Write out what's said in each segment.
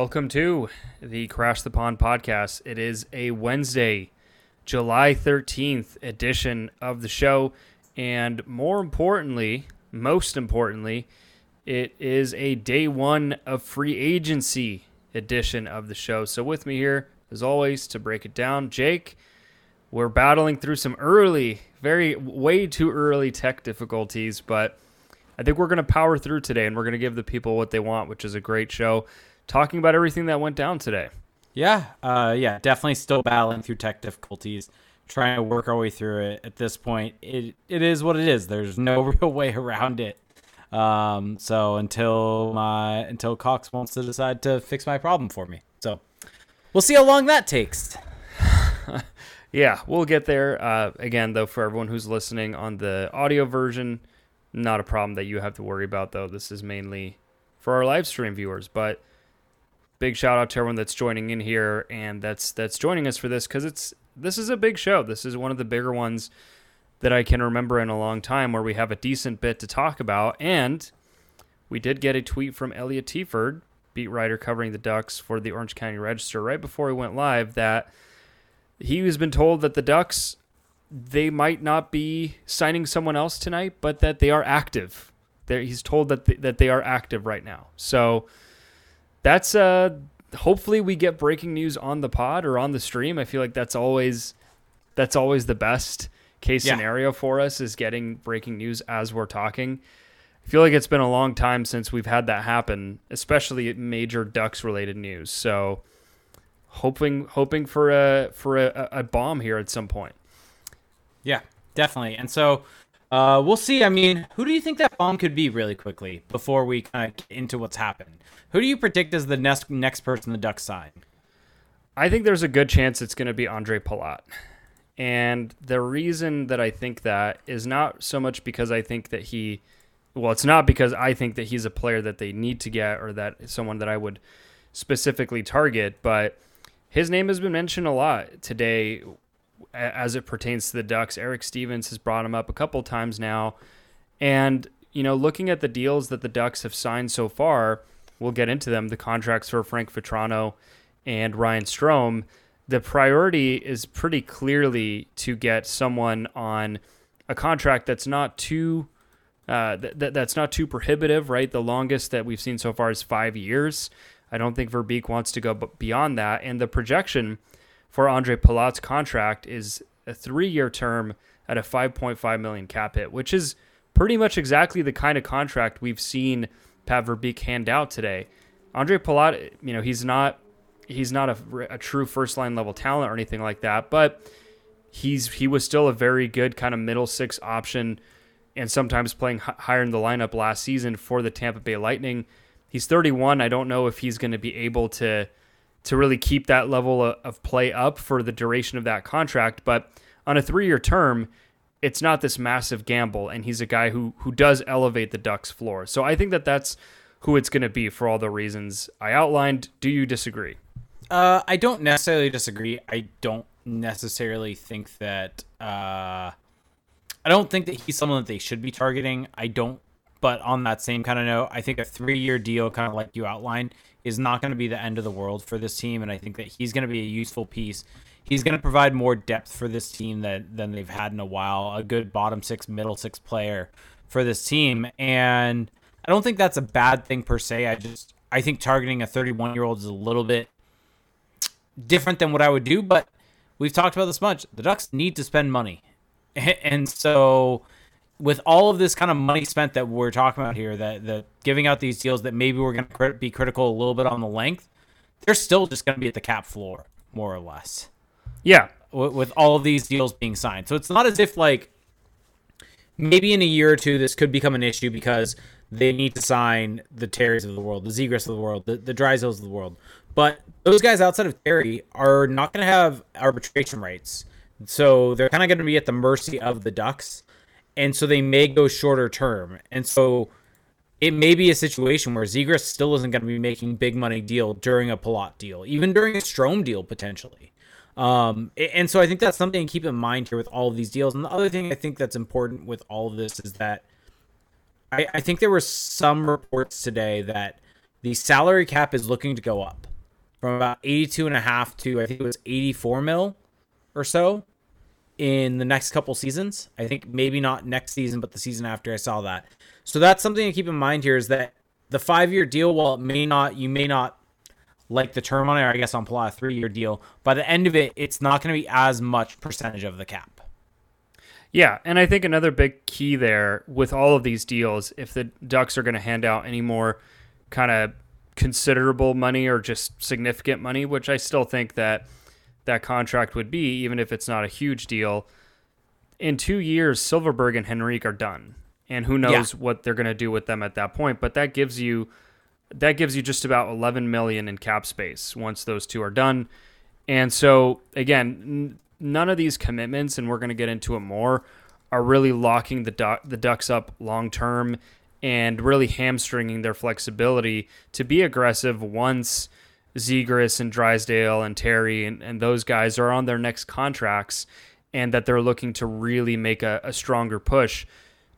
Welcome to the Crash the Pond podcast. It is a Wednesday, July 13th edition of the show. And more importantly, most importantly, it is a day one of free agency edition of the show. So, with me here, as always, to break it down, Jake. We're battling through some early, very, way too early tech difficulties, but I think we're going to power through today and we're going to give the people what they want, which is a great show talking about everything that went down today. Yeah, uh, yeah, definitely still battling through tech difficulties, trying to work our way through it. At this point, it it is what it is. There's no real way around it. Um, so until my until Cox wants to decide to fix my problem for me, so we'll see how long that takes. yeah, we'll get there. Uh, again, though, for everyone who's listening on the audio version, not a problem that you have to worry about. Though this is mainly for our live stream viewers, but big shout out to everyone that's joining in here and that's that's joining us for this because it's this is a big show. This is one of the bigger ones that I can remember in a long time where we have a decent bit to talk about. And we did get a tweet from Elliot Teaford, beat writer covering the Ducks for the Orange County Register, right before he went live, that he has been told that the Ducks they might not be signing someone else tonight, but that they are active. They're, he's told that th- that they are active right now. So that's uh hopefully we get breaking news on the pod or on the stream. I feel like that's always that's always the best case yeah. scenario for us is getting breaking news as we're talking. I feel like it's been a long time since we've had that happen, especially major Ducks related news. So hoping hoping for a for a, a bomb here at some point. Yeah, definitely. And so uh, we'll see. I mean, who do you think that bomb could be really quickly before we kind of get into what's happened? Who do you predict as the next next person the Ducks sign? I think there's a good chance it's going to be Andre Palat. And the reason that I think that is not so much because I think that he, well, it's not because I think that he's a player that they need to get or that someone that I would specifically target, but his name has been mentioned a lot today as it pertains to the Ducks. Eric Stevens has brought him up a couple times now. And, you know, looking at the deals that the Ducks have signed so far, we'll get into them. The contracts for Frank Vatrano and Ryan Strome. The priority is pretty clearly to get someone on a contract that's not too uh, th- that's not too prohibitive, right? The longest that we've seen so far is five years. I don't think Verbeek wants to go beyond that, and the projection for Andre Palat's contract is a three-year term at a 5.5 million cap hit, which is pretty much exactly the kind of contract we've seen Pat Verbeek hand out today. Andre Palat, you know, he's not he's not a, a true first line level talent or anything like that, but he's he was still a very good kind of middle six option and sometimes playing higher in the lineup last season for the Tampa Bay Lightning. He's 31. I don't know if he's going to be able to to really keep that level of play up for the duration of that contract, but on a 3-year term, it's not this massive gamble, and he's a guy who who does elevate the Ducks' floor. So I think that that's who it's going to be for all the reasons I outlined. Do you disagree? Uh, I don't necessarily disagree. I don't necessarily think that. Uh, I don't think that he's someone that they should be targeting. I don't. But on that same kind of note, I think a three-year deal, kind of like you outlined, is not going to be the end of the world for this team, and I think that he's going to be a useful piece he's going to provide more depth for this team that, than they've had in a while. A good bottom six, middle six player for this team, and I don't think that's a bad thing per se. I just I think targeting a 31 year old is a little bit different than what I would do, but we've talked about this much. The Ducks need to spend money, and so with all of this kind of money spent that we're talking about here, that the giving out these deals that maybe we're going to be critical a little bit on the length, they're still just going to be at the cap floor more or less. Yeah, with, with all of these deals being signed. So it's not as if like maybe in a year or two this could become an issue because they need to sign the Terrys of the world, the Zegras of the world, the, the Drysdales of the world. But those guys outside of Terry are not going to have arbitration rights. So they're kind of going to be at the mercy of the Ducks. And so they may go shorter term. And so it may be a situation where Zegras still isn't going to be making big money deal during a Palat deal, even during a Strome deal potentially. Um, and so I think that's something to keep in mind here with all of these deals. And the other thing I think that's important with all of this is that I, I think there were some reports today that the salary cap is looking to go up from about 82 and a half to I think it was 84 mil or so in the next couple seasons. I think maybe not next season, but the season after I saw that. So that's something to keep in mind here is that the five year deal, while it may not, you may not like the term on it, I guess on Palat, a three year deal, by the end of it, it's not going to be as much percentage of the cap. Yeah, and I think another big key there with all of these deals, if the Ducks are going to hand out any more kind of considerable money or just significant money, which I still think that that contract would be, even if it's not a huge deal. In two years, Silfverberg and Henrique are done, and who knows yeah. what they're going to do with them at that point. But that gives you that gives you just about 11 million in cap space once those two are done. And so again, n- none of these commitments, and we're going to get into it more, are really locking the du- the Ducks up long term and really hamstringing their flexibility to be aggressive once Zegras and Drysdale and Terry and, and those guys are on their next contracts and that they're looking to really make a, a stronger push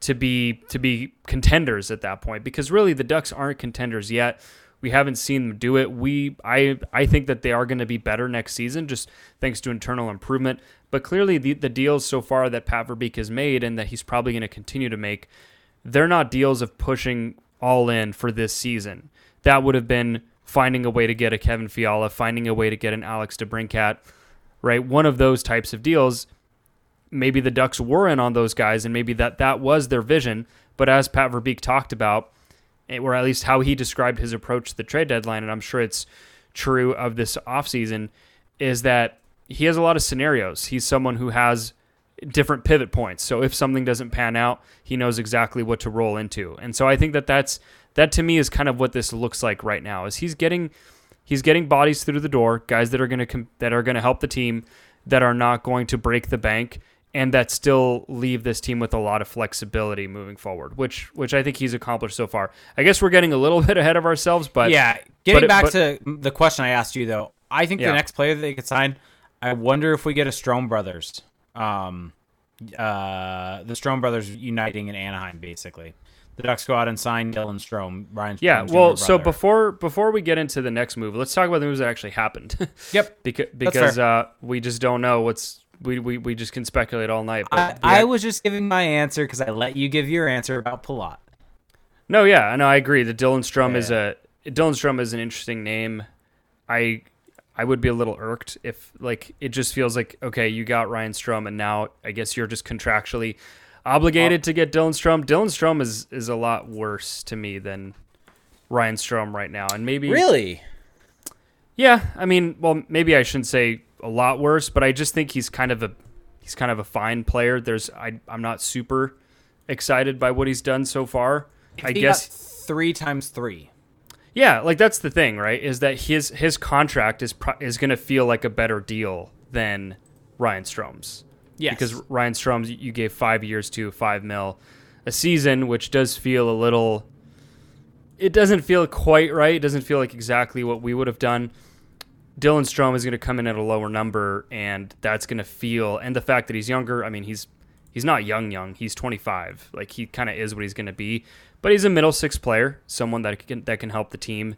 to be to be contenders at that point because really the Ducks aren't contenders yet. We haven't seen them do it. We I I think that they are going to be better next season just thanks to internal improvement. But clearly the the deals so far that Pat Verbeek has made and that he's probably going to continue to make, they're not deals of pushing all in for this season. That would have been finding a way to get a Kevin Fiala, finding a way to get an Alex DeBrincat, right? One of those types of deals. Maybe the Ducks were in on those guys, and maybe that that was their vision. But as Pat Verbeek talked about, eh, or at least how he described his approach to the trade deadline, and I'm sure it's true of this offseason, is that he has a lot of scenarios. He's someone who has different pivot points. So if something doesn't pan out, he knows exactly what to roll into. And so I think that that's that to me is kind of what this looks like right now. Is he's getting he's getting bodies through the door, guys that are going to that are going to help the team that are not going to break the bank and that still leave this team with a lot of flexibility moving forward, which which I think he's accomplished so far. I guess we're getting a little bit ahead of ourselves, but yeah. Getting but back but, to the question I asked you though, I think yeah. the next player that they could sign, I wonder if we get a Strome brothers, um, uh, the Strome brothers uniting in Anaheim, basically the Ducks go out and sign Dylan Strome, Ryan. Yeah, well, so before before we get into the next move, let's talk about the moves that actually happened. yep, because because uh, we just don't know what's we, we, we just can speculate all night. I, I, was just giving my answer because I let you give your answer about Palat. No, yeah, no, I agree. That Dylan Strome yeah. is a Dylan Strome is an interesting name. I I would be a little irked if like it just feels like okay, you got Ryan Strome and now I guess you're just contractually obligated to get Dylan Strome. Dylan Strome is is a lot worse to me than Ryan Strome right now, and maybe really, yeah. I mean, well, maybe I shouldn't say a lot worse, but I just think he's kind of a he's kind of a fine player. There's I I'm not super excited by what he's done so far. If I guess three times three. Yeah, like that's the thing, right? Is that his his contract is pro- is going to feel like a better deal than Ryan Strome's. Yes. Because Ryan Strome, you gave five years to five mil a season, which does feel a little. It doesn't feel quite right. It doesn't feel like exactly what we would have done. Dylan Strome is going to come in at a lower number, and that's going to feel. And the fact that he's younger, I mean, he's he's not young, young. He's 25. Like he kind of is what he's going to be. But he's a middle six player, someone that can that can help the team.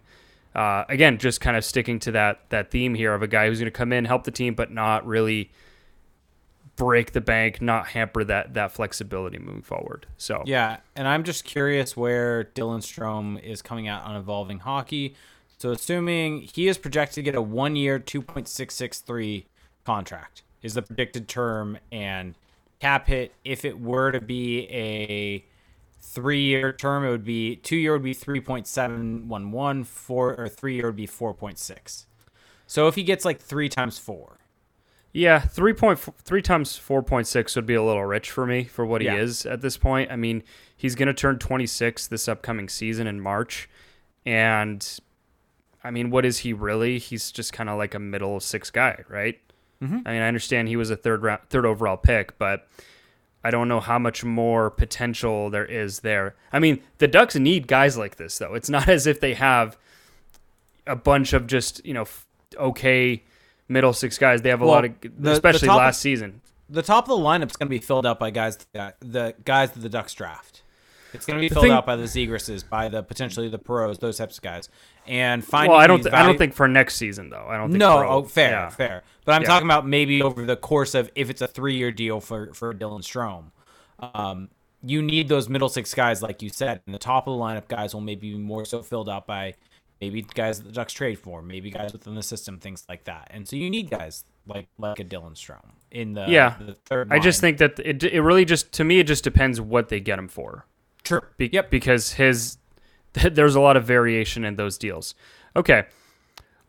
Uh, again, just kind of sticking to that that theme here of a guy who's going to come in, help the team, but not really break the bank, not hamper that that flexibility moving forward. So yeah, and I'm just curious where Dylan Strome is coming out on evolving hockey. So assuming he is projected to get a one year, two point six six three contract is the predicted term, and cap hit if it were to be a three year term, it would be two year would be three point seven one one, four or three year would be four point six. So if he gets like three times four, yeah, three point three times four point six would be a little rich for me for what he yeah. is at this point. I mean, he's going to turn twenty six this upcoming season in March, and I mean, what is he really? He's just kind of like a middle six guy, right? Mm-hmm. I mean, I understand he was a third round, third overall pick, but I don't know how much more potential there is there. I mean, the Ducks need guys like this, though. It's not as if they have a bunch of just you know okay middle six guys. They have a well, lot of, the, especially the last season. The top of the lineup's going to be filled out by guys, the guys that the Ducks draft. It's going to be The filled thing- out by the Zegrises, by the potentially the pros, those types of guys. And finding Well, I don't. Th- I don't think for next season though. I don't think. no, pro- oh, fair, yeah. fair. But I'm Yeah. talking about maybe over the course of if it's a three year deal for for Dylan Strome. Um, you need those middle six guys, like you said, and the top of the lineup guys will maybe be more so filled out by maybe guys that the Ducks trade for, maybe guys within the system, things like that. And so you need guys like like a Dylan Strome in the Yeah. The third I just think that it. It really just to me it just depends what they get him for. Sure. Be- Yep. Because his there's a lot of variation in those deals. Okay,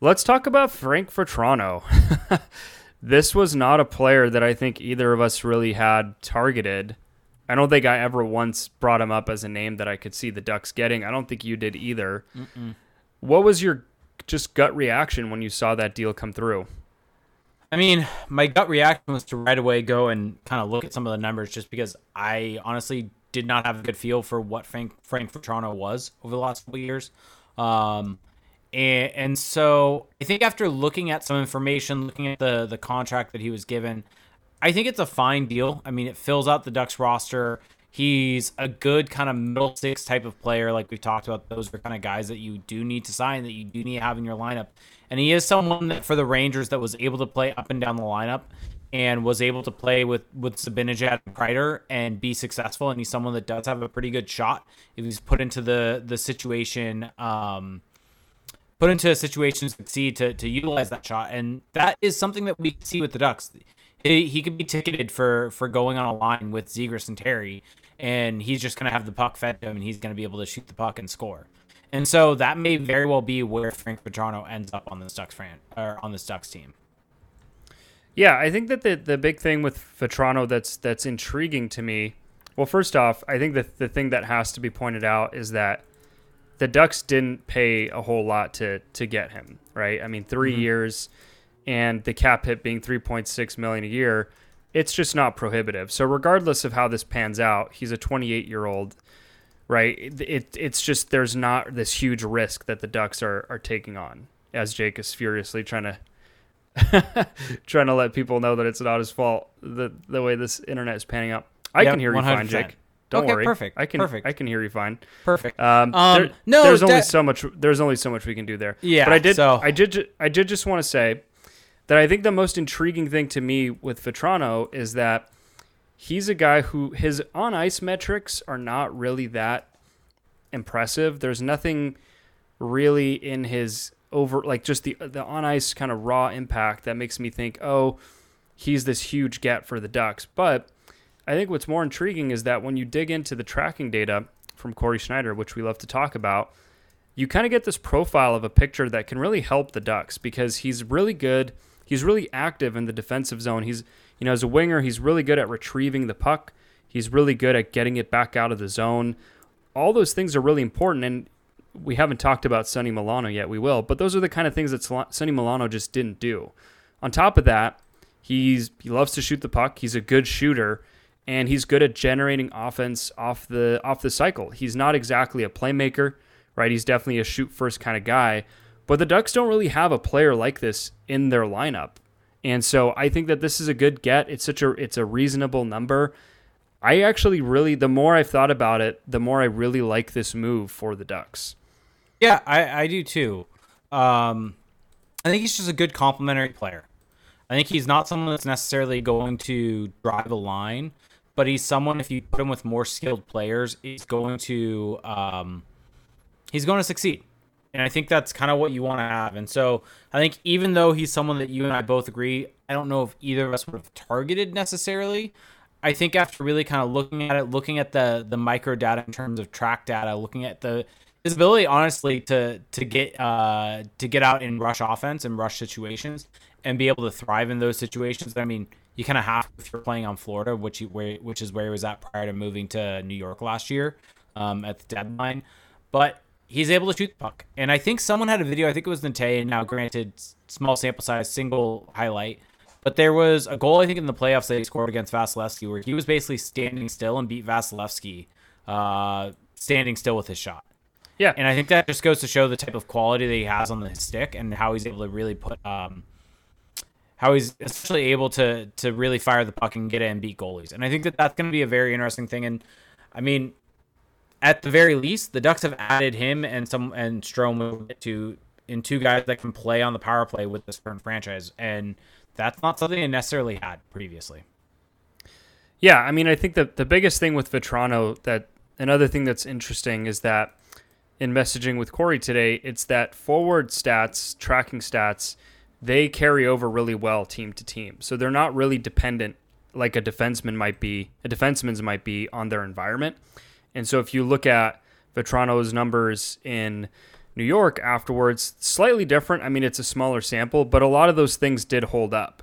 let's talk about Frank Vatrano. this was not a player that I think either of us really had targeted. I don't think I ever once brought him up as a name that I could see the Ducks getting. I don't think you did either. What was your just gut reaction when you saw that deal come through? I mean, my gut reaction was to right away go and kind of look at some of the numbers just because I honestly did not have a good feel for what Frank Frank Vatrano was over the last couple years. Um, and, and so I think after looking at some information, looking at the the contract that he was given, I think it's a fine deal. I mean, it fills out the Ducks roster. He's a good kind of middle six type of player, like we've talked about. Those are kind of guys that you do need to sign, that you do need to have in your lineup. And he is someone that for the Rangers that was able to play up and down the lineup and was able to play with with Zibanejad and Kreider and be successful. And he's someone that does have a pretty good shot if he's put into the the situation. Um, put into a situation to succeed to, to utilize that shot. And that is something that we see with the Ducks. He, he could be ticketed for, for going on a line with Zegras and Terry, and he's just going to have the puck fed to him, and he's going to be able to shoot the puck and score. And so that may very well be where Frank Vatrano ends up on the Ducks fan or on this Ducks team. Yeah, I think that the the big thing with Vatrano that's that's intriguing to me. Well, first off, I think that the thing that has to be pointed out is that the Ducks didn't pay a whole lot to to get him, right? I mean, 3 mm-hmm. years and the cap hit being 3.6 million a year, it's just not prohibitive. So regardless of how this pans out, he's a 28-year-old, right? It, it it's just there's not this huge risk that the Ducks are are taking on as Jake is furiously trying to trying to let people know that it's not his fault the the way this internet is panning out. I Yep, can hear you fine, Jake. Don't Okay, worry. perfect, I can perfect. I can hear you fine. Perfect. Um, Um, there- no, there's only so much. There's only so much we can do there. Yeah, but I did. so- I did. I did just want to say that I think the most intriguing thing to me with Vatrano is that he's a guy who his on ice metrics are not really that impressive. There's nothing really in his over like just the the on ice kind of raw impact that makes me think, oh, he's this huge get for the Ducks. But I think what's more intriguing is that when you dig into the tracking data from Corey Sznajder, which we love to talk about, you kind of get this profile of a picture that can really help the Ducks because he's really good. He's really active in the defensive zone. He's, you know, as a winger, he's really good at retrieving the puck. He's really good at getting it back out of the zone. All those things are really important. And we haven't talked about Sonny Milano yet. We will. But those are the kind of things that Sonny Milano just didn't do. On top of that, he's he loves to shoot the puck. He's a good shooter and he's good at generating offense off the off the cycle. He's not exactly a playmaker, right? He's definitely a shoot first kind of guy, but the Ducks don't really have a player like this in their lineup. And so I think that this is a good get. It's such a it's a reasonable number. I actually really the more I've thought about it, the more I really like this move for the Ducks. Yeah, I, I do too. Um, I think he's just a good complementary player. I think he's not someone that's necessarily going to drive a line, but he's someone if you put him with more skilled players, he's going to um, he's going to succeed. And I think that's kind of what you want to have. And so I think even though he's someone that you and I both agree, I don't know if either of us would have targeted necessarily. I think after really kind of looking at it, looking at the the micro data in terms of track data, looking at the his ability honestly to to get uh to get out in rush offense and rush situations and be able to thrive in those situations. I mean, you kind of have if you're playing on Florida, which you, where which is where he was at prior to moving to New York last year um, at the deadline. But he's able to shoot the puck, and I think someone had a video. I think it was Nate. And now, granted, small sample size, single highlight. But there was a goal I think in the playoffs that he scored against Vasilevskiy where he was basically standing still and beat Vasilevskiy uh, standing still with his shot. Yeah. And I think that just goes to show the type of quality that he has on the stick and how he's able to really put um how he's essentially able to to really fire the puck and get it and beat goalies. And I think that that's going to be a very interesting thing and I mean at the very least, the Ducks have added him and some and Strome to in two guys that can play on the power play with this current franchise, and that's not something they necessarily had previously. Yeah, I mean, I think that the biggest thing with Vatrano that another thing that's interesting is that in messaging with Corey today, it's that forward stats, tracking stats, they carry over really well team to team. So they're not really dependent like a defenseman might be, a defenseman's might be on their environment. And so if you look at Vatrano's numbers in New York afterwards, slightly different. I mean, it's a smaller sample, but a lot of those things did hold up.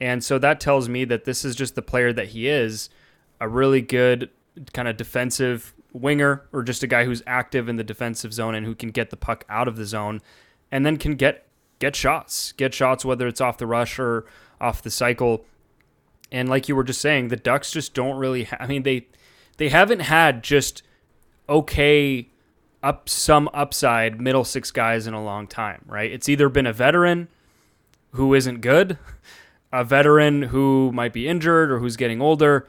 And so that tells me that this is just the player that he is a really good kind of defensive winger or just a guy who's active in the defensive zone and who can get the puck out of the zone and then can get get shots, get shots whether it's off the rush or off the cycle. And like you were just saying, the Ducks just don't really ha- I mean they they haven't had just okay up some upside middle six guys in a long time, right? It's either been a veteran who isn't good, a veteran who might be injured or who's getting older,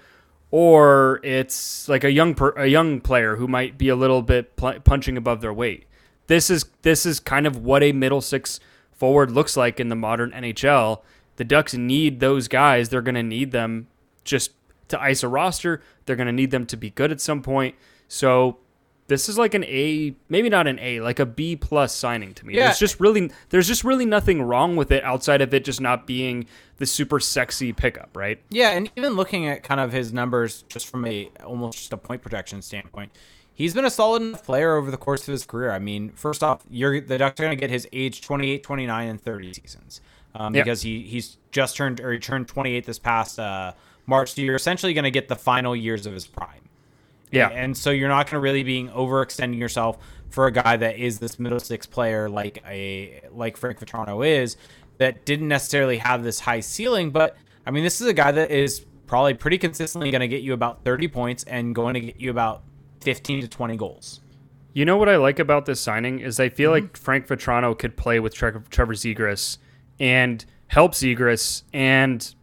or it's like a young per, a young player who might be a little bit pl- punching above their weight. This is this is kind of what a middle six forward looks like in the modern NHL. The Ducks need those guys. They're going to need them just to ice a roster. They're going to need them to be good at some point. So this is like an A, maybe not an A, like a B plus signing to me. Yeah. There's just really there's just really nothing wrong with it outside of it just not being the super sexy pickup, right? Yeah, and even looking at kind of his numbers just from a almost just a point protection standpoint, he's been a solid enough player over the course of his career. I mean, first off, you're the Ducks are going to get his age 28, 29, and 30 seasons um, Yeah. because he he's just turned or he turned 28 this past uh, March. So you're essentially going to get the final years of his prime. Yeah. And so you're not going to really being overextending yourself for a guy that is this middle six player like a like Frank Vatrano is that didn't necessarily have this high ceiling, but I mean this is a guy that is probably pretty consistently going to get you about 30 points and going to get you about 15 to 20 goals. You know what I like about this signing is I feel Mm-hmm. like Frank Vatrano could play with Tre- Trevor Zegras and help Zegras and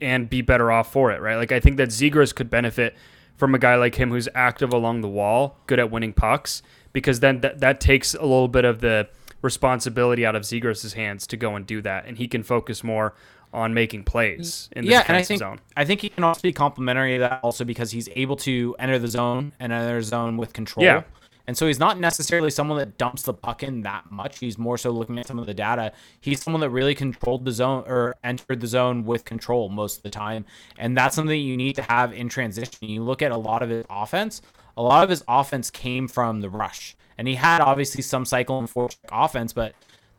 and be better off for it, right? Like I think that Zegras could benefit from a guy like him who's active along the wall, good at winning pucks, because then that that takes a little bit of the responsibility out of Zegras' hands to go and do that, and he can focus more on making plays in the yeah, and I think zone. I think he can also be complimentary of that also because he's able to enter the zone and enter the zone with control. Yeah. And so he's not necessarily someone that dumps the puck in that much. He's more so looking at some of the data. He's someone that really controlled the zone or entered the zone with control most of the time. And that's something you need to have in transition. You look at a lot of his offense, a lot of his offense came from the rush. And he had obviously some cycle and forecheck offense, but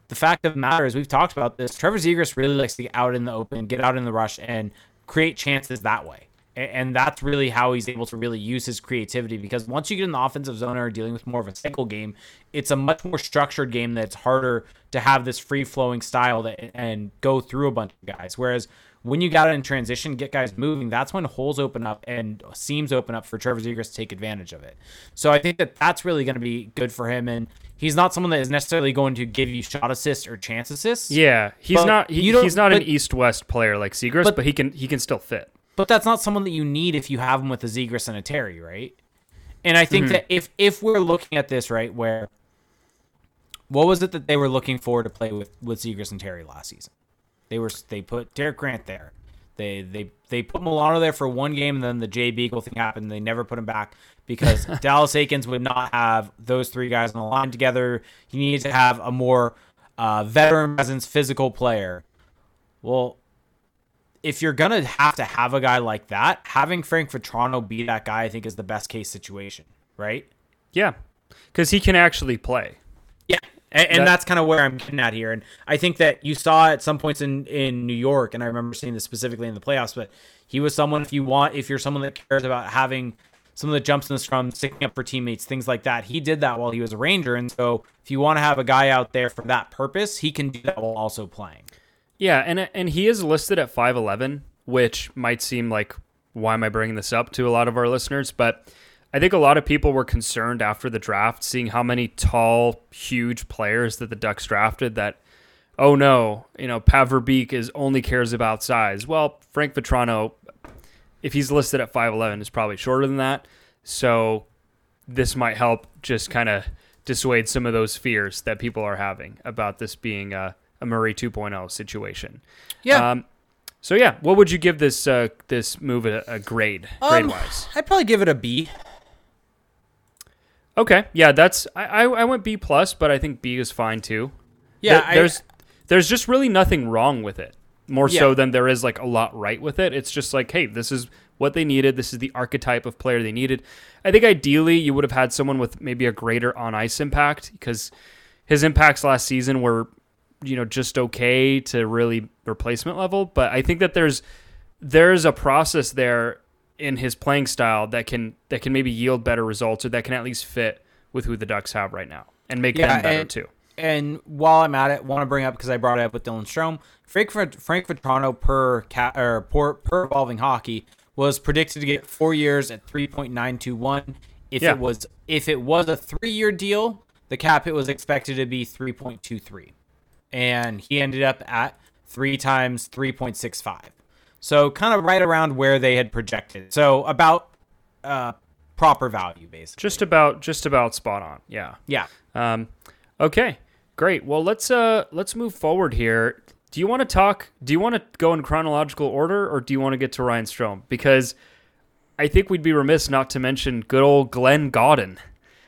the fact of the matter is we've talked about this. Trevor Zegras really likes to get out in the open, get out in the rush, and create chances that way. And that's really how he's able to really use his creativity because once you get in the offensive zone or dealing with more of a cycle game, it's a much more structured game that's harder to have this free flowing style that and go through a bunch of guys. Whereas when you got it in transition, get guys moving, that's when holes open up and seams open up for Trevor Zegras to take advantage of it. So I think that that's really going to be good for him. And he's not someone that is necessarily going to give you shot assists or chance assists. Yeah, he's not he, he's not an east-west player like Zegras, but- but he can he can still fit. But that's not someone that you need if you have him with a Zegras and a Terry, right? And I think that if if we're looking at this right, where what was it that they were looking for to play with with Zegras and Terry last season? They were they put Derek Grant there. They they they put Milano there for one game, and then the Jay Beagle thing happened. They never put him back because Dallas Eakins would not have those three guys on the line together. He needed to have a more uh, veteran presence, physical player. Well, if you're gonna have to have a guy like that, having Frank Vatrano be that guy, I think is the best case situation, right? Yeah, because he can actually play. Yeah, and, and That- that's kind of where I'm getting at here. And I think that you saw at some points in in New York, and I remember seeing this specifically in the playoffs. But he was someone if you want, if you're someone that cares about having some of the jumps in the scrum, sticking up for teammates, things like that. He did that while he was a Ranger, and so if you want to have a guy out there for that purpose, he can do that while also playing. Yeah, and and he is listed at 5'11, which might seem like why am I bringing this up to a lot of our listeners, but I think a lot of people were concerned after the draft seeing how many tall, huge players that the Ducks drafted that oh no, you know, Pat Verbeek is only cares about size. Well, Frank Vatrano if he's listed at 5'11 is probably shorter than that. So this might help just kind of dissuade some of those fears that people are having about this being a, a Murray 2.0 situation. Yeah. Um, so yeah, what would you give this uh, this move a, a grade grade Um, wise? I'd probably give it a B. Okay, yeah, that's I, I I went B plus, but I think B is fine too. Yeah, There- there's there's just really nothing wrong with it. More so than there is like a lot right with it. It's just like, hey, this is what they needed. This is the archetype of player they needed. I think ideally you would have had someone with maybe a greater on ice impact because his impacts last season were, you know, just okay to really replacement level. But I think that there's there's a process there in his playing style that can that can maybe yield better results or that can at least fit with who the Ducks have right now and make Yeah, them better and- too. And while I'm at it, want to bring up because I brought it up with Dylan Strome, Frank Frank Vatrano per cat or per, per evolving hockey was predicted to get four years at 3.921. If Yeah. it was if it was a three year deal, the cap hit was expected to be 3.23, and he ended up at three times 3.65. So kind of right around where they had projected. So about uh, proper value, basically. Just about just about spot on. Yeah. Yeah. Um, okay, great. Well, let's uh let's move forward here. Do you want to talk? Do you want to go in chronological order, or do you want to get to Ryan Strome? Because I think we'd be remiss not to mention good old Glenn Gawdin,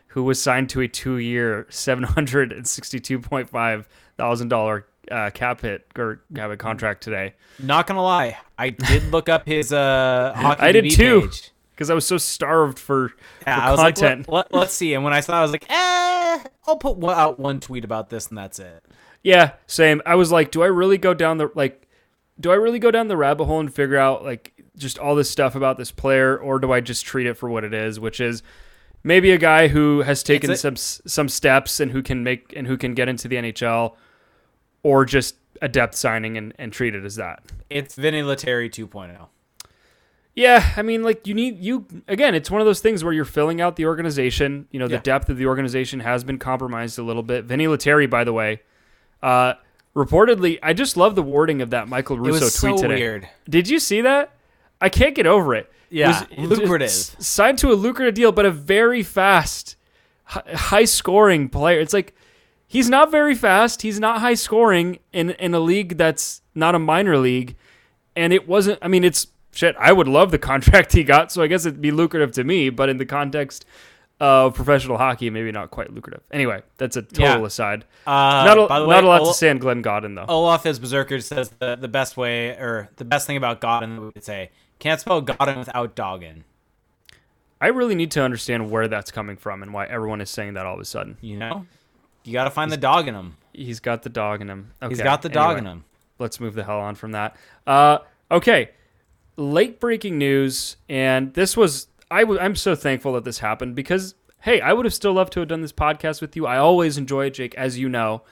who was signed to a two-year, seven hundred and sixty-two point five thousand dollar uh, cap hit or have a contract today. Not gonna lie, I did look up his uh hockey I did too. Because I was so starved for, Yeah, for content. like, let, us see. And when I saw, it, I was like, eh, I'll put one, out one tweet about this, and that's it. Yeah, same. I was like, do I really go down the like do I really go down the rabbit hole and figure out like just all this stuff about this player or do I just treat it for what it is, which is maybe a guy who has taken some some steps and who can make and who can get into the NHL or just a depth signing and, and treat it as that. It's Vinny Lettieri 2.0. Yeah, I mean, like you need you again. It's one of those things where you're filling out the organization. You know, the Yeah. depth of the organization has been compromised a little bit. Vinny Lettieri, by the way, uh, reportedly, I just love the wording of that Michael It Russo was tweet so today. weird. Did you see that? I can't get over it. It Yeah, was- lucrative. s- signed to a lucrative deal, but a very fast, high scoring player. It's like he's not very fast. He's not high scoring in in a league that's not a minor league, and it wasn't. I mean, it's shit. I would love the contract he got, so I guess it'd be lucrative to me. But in the context of professional hockey, maybe not quite lucrative. Anyway, that's a total Yeah. aside. Uh, not a, by the not way, a lot to say on Glenn Gawdin though. Olaf is Berserker says the, the best way, or the best thing about Gawdin, we would say, can't spell Gawdin without Doggin. I really need to understand where that's coming from and why everyone is saying that all of a sudden. You know? You got to find the dog in him. He's got the dog in him. Okay. He's got the dog anyway, in him. Let's move the hell on from that. Uh, okay. Late breaking news, and this was I w- I'm so thankful that this happened because hey, I would have still loved to have done this podcast with you. I always enjoy it, Jake, as you know.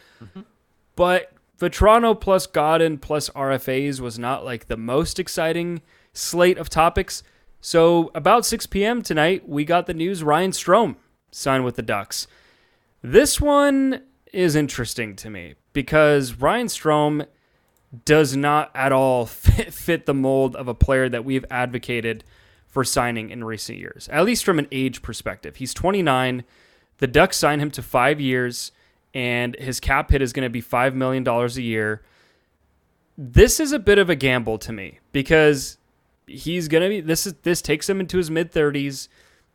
But Vatrano plus Gawdin plus RFAs was not like the most exciting slate of topics. So about 6 p.m. tonight, we got the news Ryan Strome signed with the Ducks. This one is interesting to me because Ryan Strome does not at all fit, fit the mold of a player that we've advocated for signing in recent years, at least from an age perspective. He's 29. The Ducks signed him to five years, and his cap hit is going to be $5 million a year. This is a bit of a gamble to me because he's going to be this is this takes him into his mid 30s.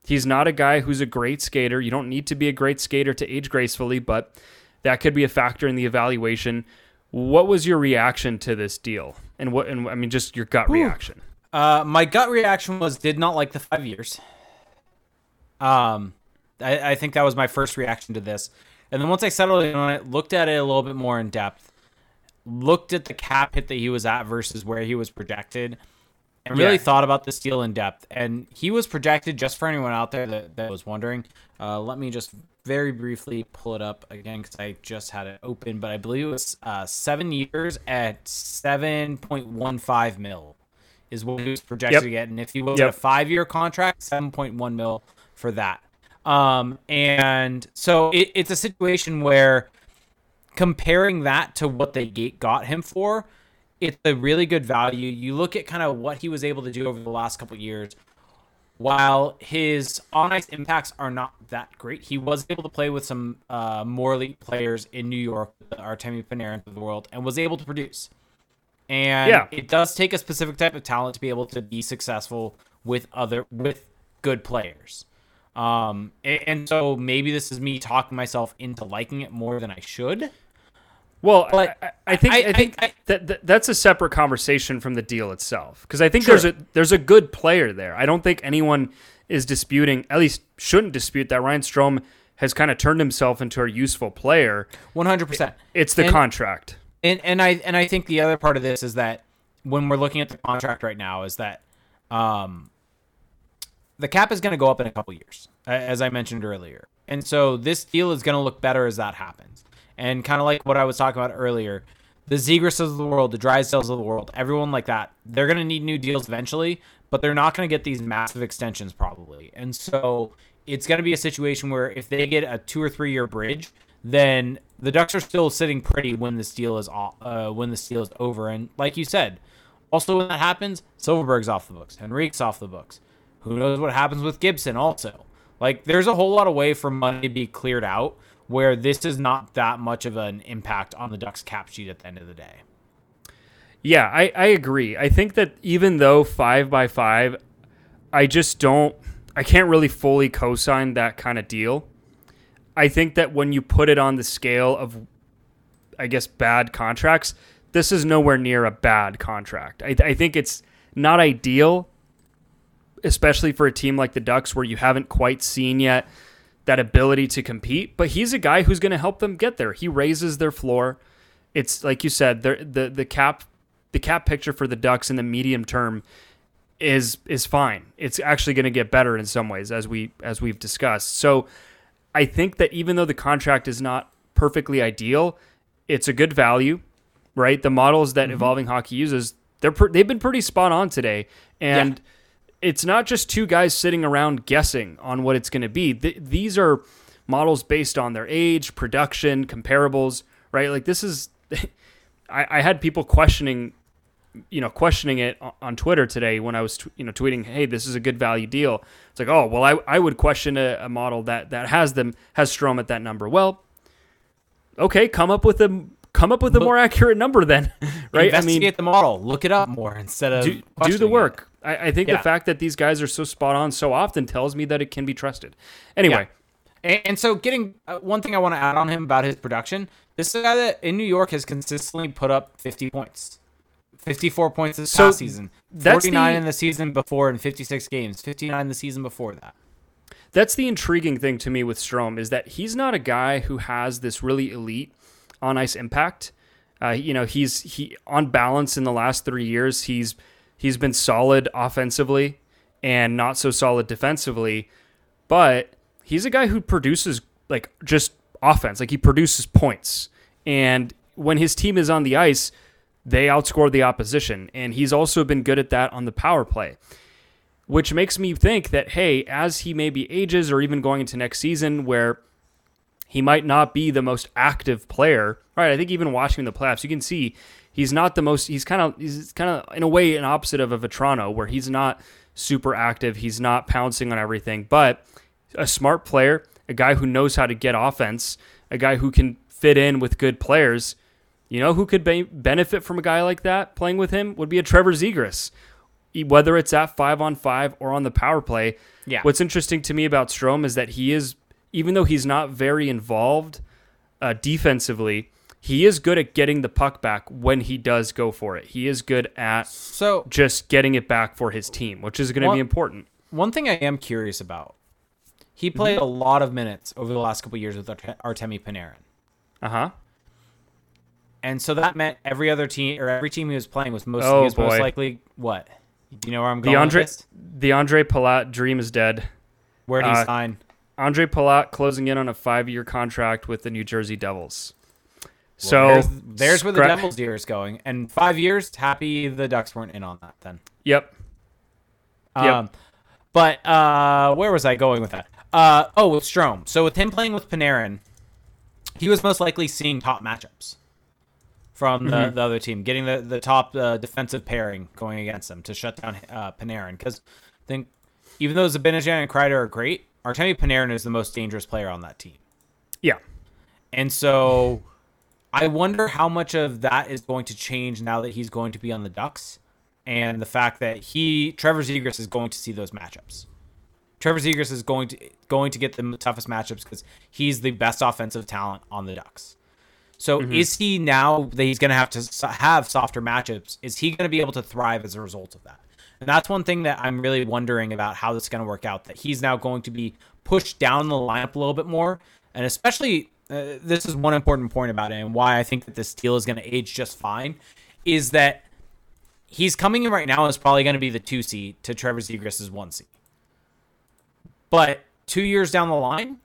He's not a guy who's a great skater. You don't need to be a great skater to age gracefully, but that could be a factor in the evaluation. What was your reaction to this deal? And what and I mean just your gut reaction. Uh, my gut reaction was did not like the five years. Um, I, I think that was my first reaction to this, and then once I settled in on it, looked at it a little bit more in depth, looked at the cap hit that he was at versus where he was projected, and really Yeah. thought about this deal in depth. And he was projected just for anyone out there that, that was wondering. Uh, let me just very briefly pull it up again because I just had it open, but I believe it was uh, seven years at seven point one five mil is what he was projected Yep. to get. And if he was Yep. a five year contract, 7.1 mil for that. Um, and so it, it's a situation where comparing that to what they got him for, it's a really good value. You look at kind of what he was able to do over the last couple of years. while his on ice impacts are not that great, he was able to play with some uh, more elite players in New York, the Artemi Panarin of the world, and was able to produce. And Yeah. it does take a specific type of talent to be able to be successful with other with good players. Um, a- and, so maybe this is me talking myself into liking it more than I should. Well, But I, I- think I, I- think I- that, that that's a separate conversation from the deal itself because I think there's a there's a good player there. I don't think anyone is disputing, at least shouldn't dispute that Ryan Strome has kind of turned himself into a useful player. One hundred percent. It's the And- contract. And and I and I think the other part of this is that when we're looking at the contract right now is that um the cap is going to go up in a couple years as I mentioned earlier. And so this deal is going to look better as that happens. And kind of like what I was talking about earlier, the Zegras of the world, the Drysdales of the world, everyone like that, they're going to need new deals eventually, but they're not going to get these massive extensions probably. And so it's going to be a situation where if they get a two or three year bridge, then the Ducks are still sitting pretty when this deal is off, uh, when this deal is over. And like you said, also when that happens, Silfverberg's off the books, Henrique's off the books. Who knows what happens with Gibson also? Like there's a whole lot of way for money to be cleared out where this is not that much of an impact on the Ducks cap sheet at the end of the day. Yeah, I, I agree. I think that even though five by five, I just don't, I can't really fully co sign that kind of deal. I think that when you put it on the scale of, I guess, bad contracts, this is nowhere near a bad contract. I, I think it's not ideal, especially for a team like the Ducks where you haven't quite seen yet that ability to compete. But he's a guy who's going to help them get there. He raises their floor. It's like you said, the the the cap the cap picture for the Ducks in the medium term is is fine. It's actually going to get better in some ways as we as we've discussed. So I think that even though the contract is not perfectly ideal, it's a good value, right? The models that mm-hmm. Evolving Hockey uses, they're they've been pretty spot on today, and it's not just two guys sitting around guessing on what it's going to be. Th- these are models based on their age, production, comparables, right? Like this is, I, I had people questioning, you know, questioning it o- on Twitter today when I was, tw- you know, tweeting, "Hey, this is a good value deal." It's like, oh, well, I, I would question a, a model that that has them has Strome at that number. Well, okay, come up with a come up with a more accurate number then, right? Investigate the model, look it up more instead of do, do the work. it. I, I think Yeah. the fact that these guys are so spot on so often tells me that it can be trusted. Anyway, And, and so, getting uh, one thing I want to add on him about his production. This is a guy that in New York has consistently put up 50 points, 54 points this So past season, that's 49 the- in the season before, in 56 games, 59 the season before that. that's the intriguing thing to me with Strome is that he's not a guy who has this really elite on ice impact. Uh, you know, he's he on balance in the last three years. He's he's been solid offensively and not so solid defensively, but he's a guy who produces like just offense. Like he produces points, and when his team is on the ice, they outscore the opposition. And he's also been good at that on the power play which makes me think that hey, as he maybe ages or even going into next season where he might not be the most active player, right? I think even watching the playoffs, you can see he's not the most. He's kind of he's kind of in a way an opposite of a Vatrano, where he's not super active. He's not pouncing on everything, but a smart player, a guy who knows how to get offense, a guy who can fit in with good players. You know who could be- benefit from a guy like that playing with him would be a Trevor Zegras whether it's at five on five or on the power play. Yeah. What's interesting to me about Strome is that he is, even though he's not very involved uh, defensively, he is good at getting the puck back when he does go for it. He is good at So, just getting it back for his team, which is going to be important. one thing I am curious about he played a lot of minutes over the last couple years with Arte- Artemi Panarin. Uh huh. And so that meant every other team or every team he was playing was most, Oh, was most likely what? Do you know where I'm The going? Andre, with this? the Andre Palat dream is dead. Where did he uh, sign? Andre Palat closing in on a five-year contract with the New Jersey Devils. So there's, there's where the scra- Devils deer is going. And five years, happy the Ducks weren't in on that then. Yep. Yep. Um, but uh, where was I going with that? Uh, oh, with Strome. So with him playing with Panarin, he was most likely seeing top matchups from the, Mm-hmm. the other team, getting the, the top uh, defensive pairing going against them to shut down uh, Panarin. Because I think even though Zibanejad and Kreider are great, Artemi Panarin is the most dangerous player on that team. Yeah. And so I wonder how much of that is going to change now that he's going to be on the Ducks and the fact that he Trevor Zegras is going to see those matchups. Trevor Zegras is going to going to get the toughest matchups because he's the best offensive talent on the Ducks. So Mm-hmm. is he now that he's going to have to have softer matchups? Is he going to be able to thrive as a result of that? And that's one thing that I'm really wondering about how this is going to work out. That he's now going to be pushed down the lineup a little bit more, and especially uh, this is one important point about it, and why I think that this deal is going to age just fine, is that he's coming in right now is probably going to be the two seed to Trevor Zegras' one seed. But two years down the line,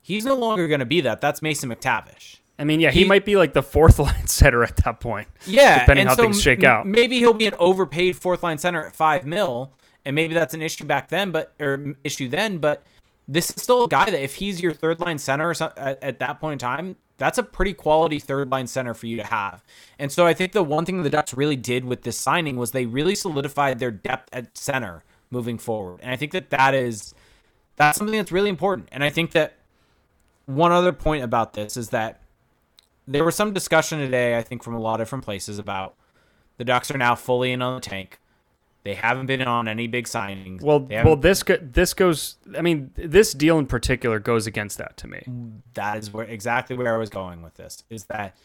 he's no longer going to be that. That's Mason McTavish. I mean, yeah, he, He- might be like the fourth line center at that point. Yeah, Depending how so things shake m- out. Maybe he'll be an overpaid fourth line center at five mil, and maybe that's an issue back then, but or issue then. But this is still a guy that if he's your third line center at, at that point in time, that's a pretty quality third line center for you to have. And so I think the one thing the Ducks really did with this signing was they really solidified their depth at center moving forward, and I think that that is that's something that's really important. And I think that one other point about this is that there was some discussion today, I think, from a lot of different places about the Ducks are now fully in on the tank. They haven't been on any big signings. Well, well, this go, this goes. I mean, this deal in particular goes against that to me. that is where exactly where I was going with this. Is that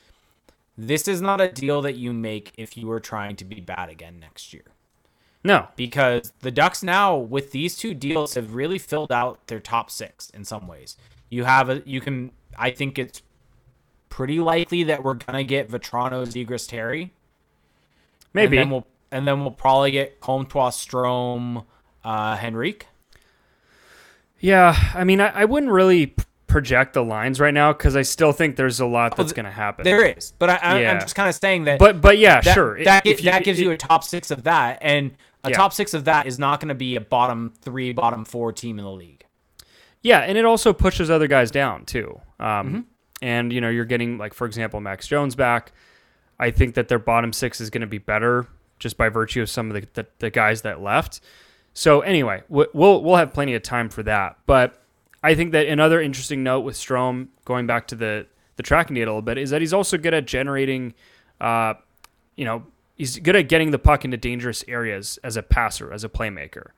this is not a deal that you make if you are trying to be bad again next year. No, because the Ducks now with these two deals have really filled out their top six in some ways. You have a you can I think it's pretty likely that we're gonna get Vatrano, Zegras, Terry. maybe. And then we'll and then we'll probably get Comtois, Strome, uh, Henrique. yeah, I mean, I, I wouldn't really project the lines right now because I still think there's a lot that's th- going to happen. There is, but I, I, Yeah. I'm just kind of saying that. but but yeah, that, sure. That, If gi- that gives it- you a top six of that, and a Yeah. top six of that is not going to be a bottom three, bottom four team in the league. Yeah, and it also pushes other guys down too. Um, Mm-hmm. And you know, you're getting like, for example, Max Jones back. I think that their bottom six is going to be better just by virtue of some of the, the, the guys that left. So anyway, we- we'll we'll have plenty of time for that. But I think that another interesting note with Strome, going back to the the tracking data a little bit, is that he's also good at generating. Uh, you know, he's good at getting the puck into dangerous areas as a passer, as a playmaker.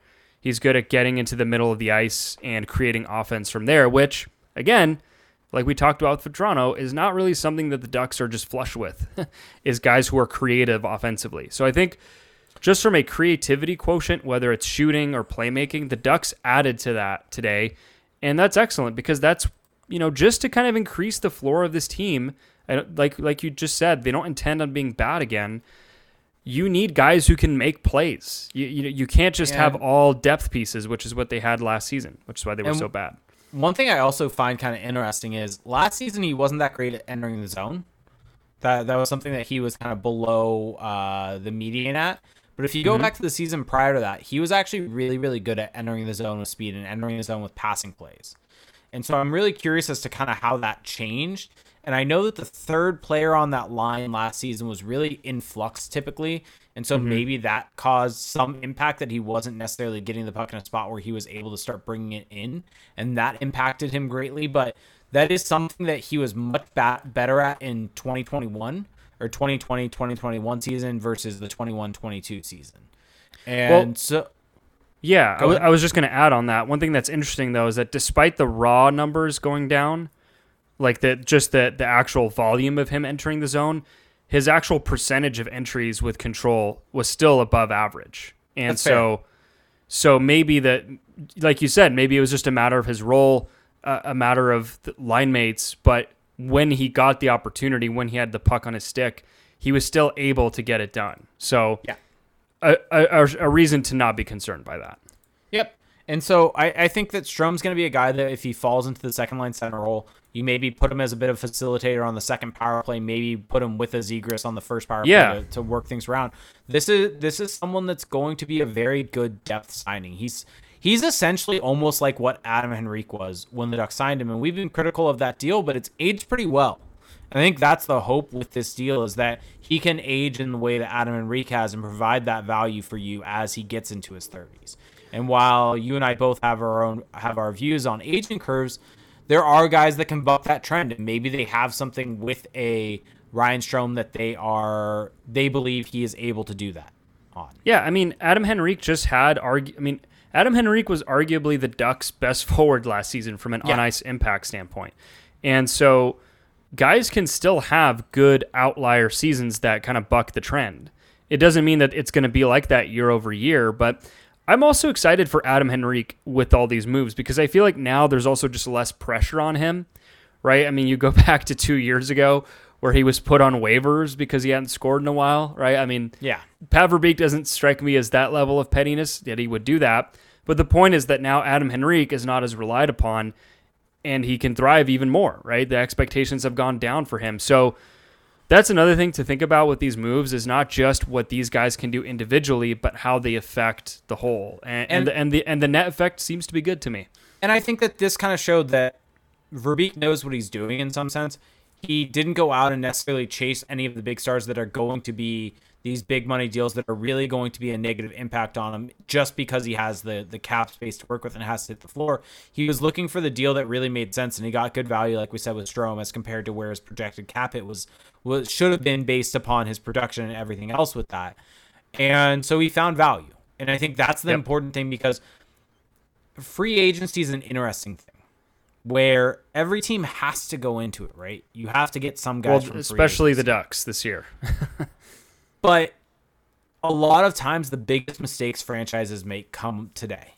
He's good at getting into the middle of the ice and creating offense from there, which, again, like we talked about with Toronto, is not really something that the Ducks are just flush with, is guys who are creative offensively. So I think just from a creativity quotient, whether it's shooting or playmaking, the Ducks added to that today. And that's excellent because that's, you know, just to kind of increase the floor of this team. Like, like you just said, they don't intend on being bad again you need guys who can make plays. You you, you can't just Yeah. have all depth pieces, which is what they had last season, which is why they were And so bad. One thing I also find kind of interesting is last season he wasn't that great at entering the zone. That that was something that he was kind of below uh, the median at. But if you go back to the season prior to that, he was actually really really good at entering the zone with speed and entering the zone with passing plays. And so I'm really curious as to kind of how that changed. And I know that the third player on that line last season was really in flux typically. And so mm-hmm. maybe that caused some impact that he wasn't necessarily getting the puck in a spot where he was able to start bringing it in. And that impacted him greatly. But that is something that he was much ba- better at in 2021 or 2020 2021 season versus the 21 22 season. And so. Yeah, I ahead. I was just going to add on that. One thing that's interesting though is that despite the raw numbers going down, like the just the the actual volume of him entering the zone, his actual percentage of entries with control was still above average. And That's fair. so so maybe that like you said, maybe it was just a matter of his role, uh, a matter of the line mates, but when he got the opportunity, when he had the puck on his stick, he was still able to get it done. So Yeah. a, a, a reason to not be concerned by that. Yep. And so I, I think that Strome's going to be a guy that if he falls into the second line center role, you maybe put him as a bit of facilitator on the second power play, maybe put him with a Zegras on the first power Yeah. play to, to work things around. This is this is someone that's going to be a very good depth signing. He's he's essentially almost like what Adam Henrique was when the Ducks signed him, and we've been critical of that deal, but it's aged pretty well. I think that's the hope with this deal is that he can age in the way that Adam Henrique has and provide that value for you as he gets into his 30s. And while you and I both have our own have our views on aging curves, there are guys that can buck that trend, and maybe they have something with a Ryan Strome that they are they believe he is able to do that on. Yeah, I mean Adam Henrique just had argue. I mean Adam Henrique was arguably the Ducks' best forward last season from an Yeah. on ice impact standpoint, and so guys can still have good outlier seasons that kind of buck the trend. It doesn't mean that it's going to be like that year over year, but I'm also excited for Adam Henrique with all these moves because I feel like now there's also just less pressure on him, right? I mean, you go back to two years ago where he was put on waivers because he hadn't scored in a while, right? I mean, Yeah. Pat Verbeek doesn't strike me as that level of pettiness that he would do that. But the point is that now Adam Henrique is not as relied upon and he can thrive even more, right? The expectations have gone down for him. So that's another thing to think about with these moves is not just what these guys can do individually, but how they affect the whole. And and, And- the, and the and the net effect seems to be good to me. And I think that this kind of showed that Verbeek knows what he's doing in some sense. He didn't go out and necessarily chase any of the big stars that are going to be these big money deals that are really going to be a negative impact on him just because he has the the cap space to work with and has to hit the floor. He was looking for the deal that really made sense and he got good value like we said with Strome as compared to where his projected cap hit was was should have been based upon his production and everything else with that. And so he found value. And I think that's the Yep. important thing because free agency is an interesting thing where every team has to go into it, right? You have to get some guys Well, from free especially the. Ducks this year. But a lot of times the biggest mistakes franchises make come today.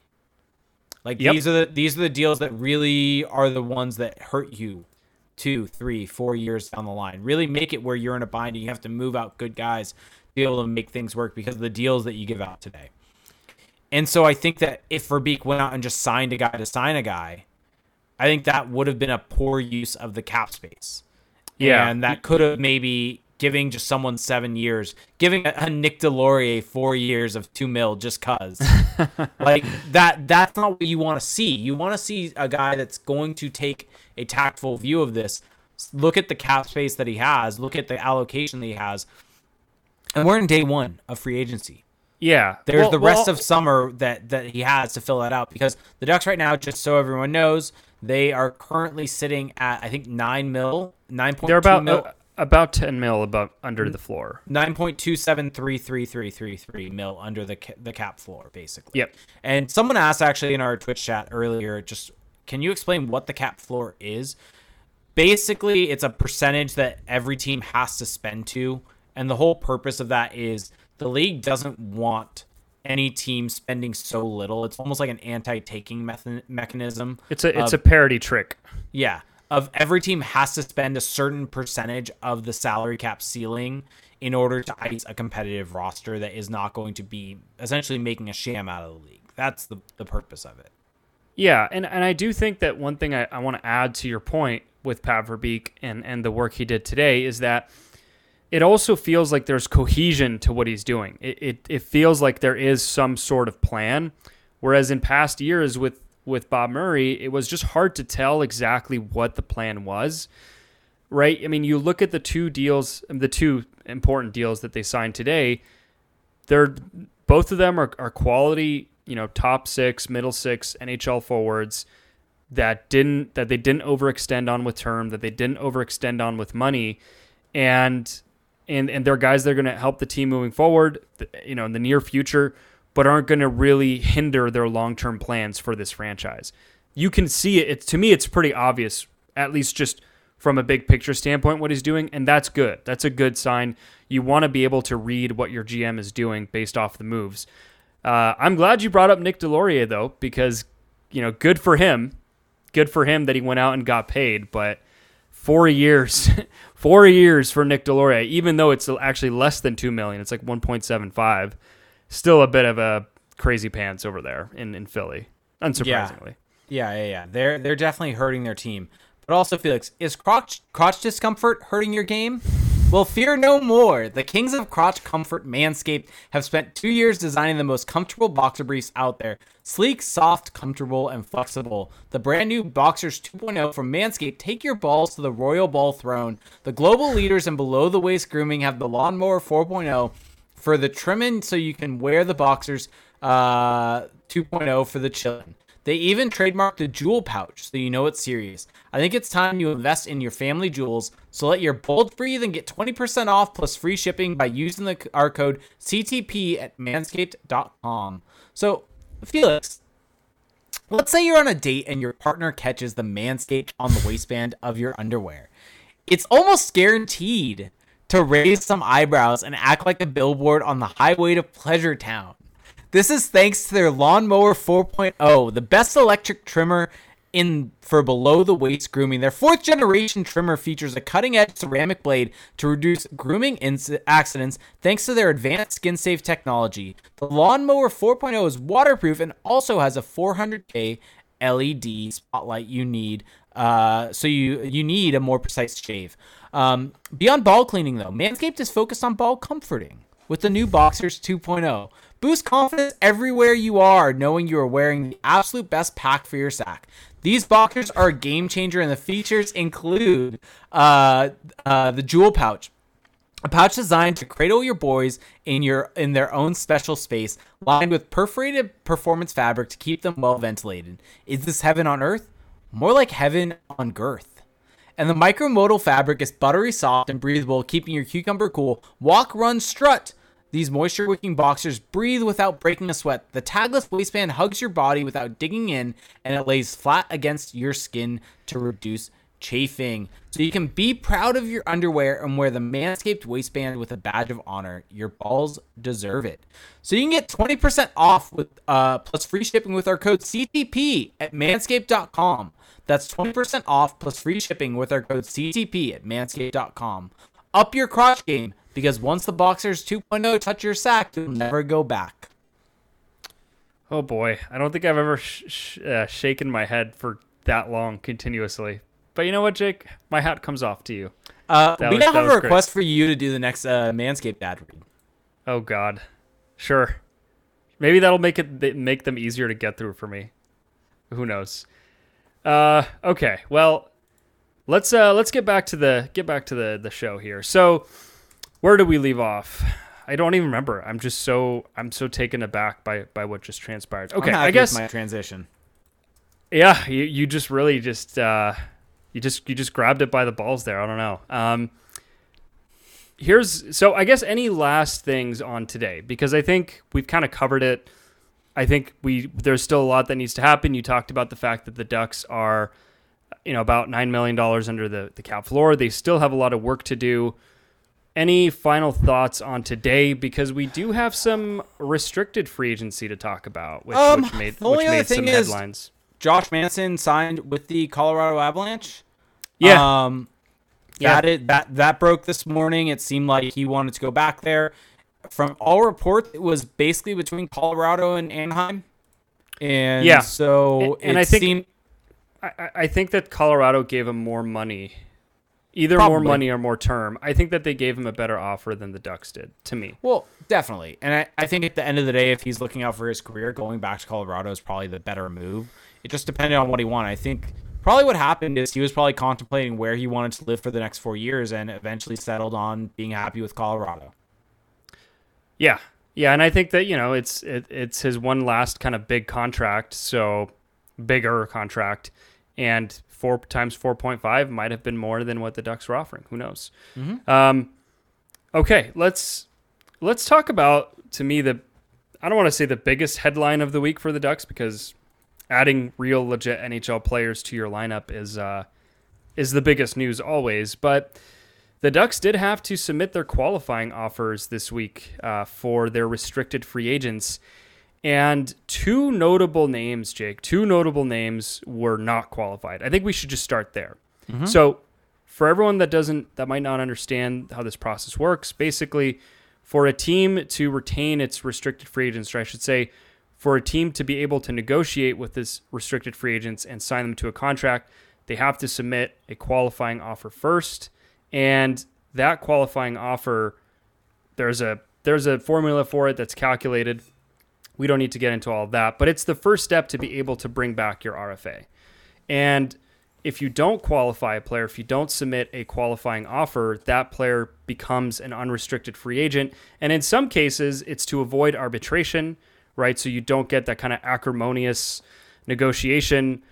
Like Yep. these are the these are the deals that really are the ones that hurt you two, three, four years down the line. Really make it where you're in a bind and you have to move out good guys to be able to make things work because of the deals that you give out today. And so I think that if Verbeek went out and just signed a guy to sign a guy, I think that would have been a poor use of the cap space. Yeah. And that could have maybe giving just someone seven years, giving a, a Nick Deslauriers four years of two mil just cause. like that that's not what you want to see. You want to see a guy that's going to take a tactful view of this. Look at the cap space that he has, look at the allocation that he has. And we're in day one of free agency. Yeah. There's Well- the rest well, of summer that that he has to fill that out because the Ducks right now, just so everyone knows, they are currently sitting at I think nine mil, nine point they're about mil, uh, about 10 mil above under the floor. nine point two seven three three three three three mil under the ca- the cap floor, basically. Yep. And someone asked actually in our Twitch chat earlier, just can you explain what the cap floor is? Basically, it's a percentage that every team has to spend to, and the whole purpose of that is the league doesn't want any team spending so little. It's almost like an anti-taking method- mechanism. It's a it's of- a parody trick. yeah, of every team has to spend a certain percentage of the salary cap ceiling in order to ice a competitive roster that is not going to be essentially making a sham out of the league. That's the, the purpose of it. Yeah, and, and I do think that one thing I, I want to add to your point with Pat Verbeek and, and the work he did today is that it also feels like there's cohesion to what he's doing. It, it, it feels like there is some sort of plan, whereas in past years with, with Bob Murray, it was just hard to tell exactly what the plan was. Right? I mean, you look at the two deals, the two important deals that they signed today. They're both of them are, are quality, you know, top six, middle six NHL forwards that didn't that they didn't overextend on with term, that they didn't overextend on with money, and and and they're guys that are going to help the team moving forward, you know, in the near future, but aren't going to really hinder their long term plans for this franchise. You can see it. It's to me, it's pretty obvious, at least just from a big picture standpoint, what he's doing, and that's good. That's a good sign. You want to be able to read what your GM is doing based off the moves. Uh, I'm glad you brought up Nick Deslauriers though, because you know, good for him. Good for him that he went out and got paid, but four years, four years for Nick Deslauriers, even though it's actually less than two million, it's like 1.75. Still a bit of a crazy pants over there in, in Philly, unsurprisingly. Yeah, yeah, yeah. They're they're definitely hurting their team. But also, Felix, is crotch crotch discomfort hurting your game? Well, fear no more. The kings of crotch comfort, Manscaped, have spent two years designing the most comfortable boxer briefs out there. Sleek, soft, comfortable, and flexible. The brand new Boxers 2.0 from Manscaped take your balls to the royal ball throne. The global leaders in below the waist grooming have the Lawnmower 4.0 for the trimming so you can wear the boxers uh, 2.0 for the chillin'. They even trademarked the jewel pouch, so you know it's serious. I think it's time you invest in your family jewels, so let your bold breathe and get 20% off plus free shipping by using the our code CTP at manscaped.com. So, Felix, let's say you're on a date and your partner catches the Manscaped on the waistband of your underwear. It's almost guaranteed to raise some eyebrows and act like a billboard on the highway to Pleasure Town. This is thanks to their Lawnmower 4.0, the best electric trimmer in for below the waist grooming. Their fourth generation trimmer features a cutting edge ceramic blade to reduce grooming inc- accidents thanks to their advanced skin safe technology. The Lawnmower 4.0 is waterproof and also has a 400K LED spotlight you need. Uh, so you you need a more precise shave. Um, beyond ball cleaning though, Manscaped is focused on ball comforting with the new Boxers 2.0. Boost confidence everywhere you are, knowing you are wearing the absolute best pack for your sack. These boxers are a game changer, and the features include uh, uh, the jewel pouch, a pouch designed to cradle your boys in your in their own special space, lined with perforated performance fabric to keep them well ventilated. Is this heaven on earth? More like heaven on girth. And the micromodal fabric is buttery soft and breathable, keeping your cucumber cool. Walk, run, strut. These moisture wicking boxers breathe without breaking a sweat. The tagless waistband hugs your body without digging in, and it lays flat against your skin to reduce chafing. So you can be proud of your underwear and wear the Manscaped waistband with a badge of honor. Your balls deserve it. So you can get 20% off with uh, plus free shipping with our code CTP at manscaped.com. That's 20% off plus free shipping with our code CTP at manscaped.com. Up your crotch game because once the Boxers 2.0 touch your sack, you'll never go back. Oh boy, I don't think I've ever sh- sh- uh, shaken my head for that long continuously. But you know what, Jake? My hat comes off to you. Uh, we was- now have a great. request for you to do the next uh, Manscaped ad read. Oh God, sure. Maybe that'll make it make them easier to get through for me. Who knows? Uh, okay. Well, let's uh, let's get back to the get back to the the show here. So, where do we leave off? I don't even remember. I'm just so I'm so taken aback by by what just transpired. Okay, I guess my transition. yeah, you, you just really just uh, you just you just grabbed it by the balls there. I don't know. Um, here's so I guess any last things on today because I think we've kind of covered it. I think we there's still a lot that needs to happen. You talked about the fact that the Ducks are, you know, about nine million dollars under the the cap floor. They still have a lot of work to do. Any final thoughts on today? Because we do have some restricted free agency to talk about, which, Um, which made which made some headlines. Josh Manson signed with the Colorado Avalanche. Yeah. Um, Yeah. that it, that that broke this morning. It seemed like he wanted to go back there. From all reports, it was basically between Colorado and Anaheim. And Yeah. so And- and it I think- seemed I, I- I think that Colorado gave him more money, either more money or more term. I think that they gave him a better offer than the Ducks did. To me, Well, definitely. And I, I think at the end of the day, if he's looking out for his career, going back to Colorado is probably the better move. It just depended on what he wanted. I think probably what happened is he was probably contemplating where he wanted to live for the next four years and eventually settled on being happy with Colorado. yeah, yeah, and I think that you know it's it, it's his one last kind of big contract, so bigger contract, and four times four point five might have been more than what the Ducks were offering. Who knows? Um, okay, let's let's talk about to me the I don't want to say the biggest headline of the week for the Ducks because adding real legit NHL players to your lineup is uh, is the biggest news always. But the Ducks did have to submit their qualifying offers this week uh, for their restricted free agents, and two notable names, Jake. Two notable names were not qualified. I think we should just start there. So, for everyone that doesn't that might not understand how this process works, basically, for a team to retain its restricted free agents, or I should say, for a team to be able to negotiate with this restricted free agents and sign them to a contract, they have to submit a qualifying offer first. And that qualifying offer, there's a there's a formula for it that's calculated. We don't need to get into all that, but it's the first step to be able to bring back your RFA. And if you don't qualify a player, if you don't submit a qualifying offer, that player becomes an unrestricted free agent. And in some cases, it's to avoid arbitration, right? So you don't get that kind of acrimonious negotiation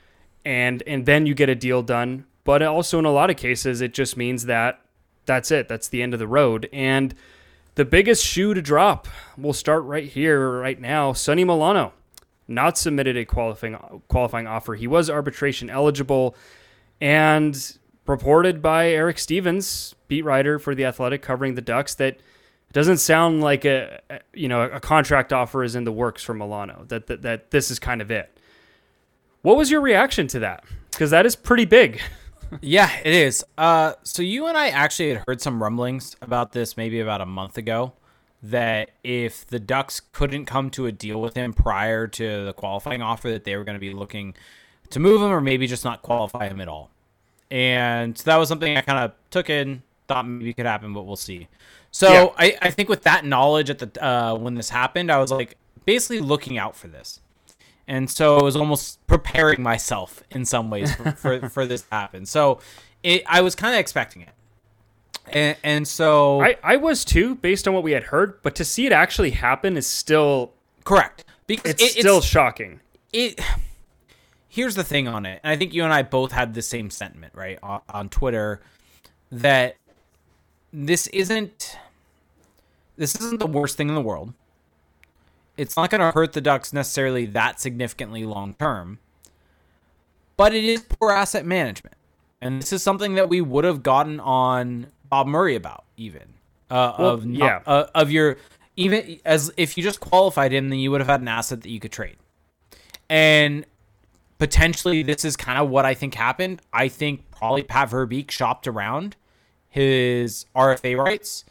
and and then you get a deal done. But also in a lot of cases it just means that that's it. That's the end of the road. And the biggest shoe to drop, we'll start right here, right now. Sonny Milano not submitted a qualifying qualifying offer. He was arbitration eligible, and reported by Eric Stevens, beat writer for the Athletic, covering the Ducks, that it doesn't sound like a you know a contract offer is in the works for Milano. That that, that this is kind of it. What was your reaction to that? Because that is pretty big. yeah, it is. Uh, so you and I actually had heard some rumblings about this maybe about a month ago that if the Ducks couldn't come to a deal with him prior to the qualifying offer, that they were going to be looking to move him or maybe just not qualify him at all. And so that was something I kind of took in, thought maybe could happen, but we'll see. So yeah. I, I think with that knowledge at the uh, when this happened, I was like basically looking out for this. And so I was almost preparing myself in some ways for, for, for this to happen. So it, I was kind of expecting it. And, and so I, I was too, based on what we had heard, but to see it actually happen is still correct because it's it, still it's, shocking. It here's the thing on it, and I think you and I both had the same sentiment, right, on, on Twitter, that this isn't this isn't the worst thing in the world. It's not going to hurt the Ducks necessarily that significantly long term, but it is poor asset management. And this is something that we would have gotten on Bob Murray about even uh, well, of yeah uh, of your even as if you just qualified him, then you would have had an asset that you could trade, and potentially this is kind of what I think happened. I think probably Pat Verbeek shopped around his RFA rights,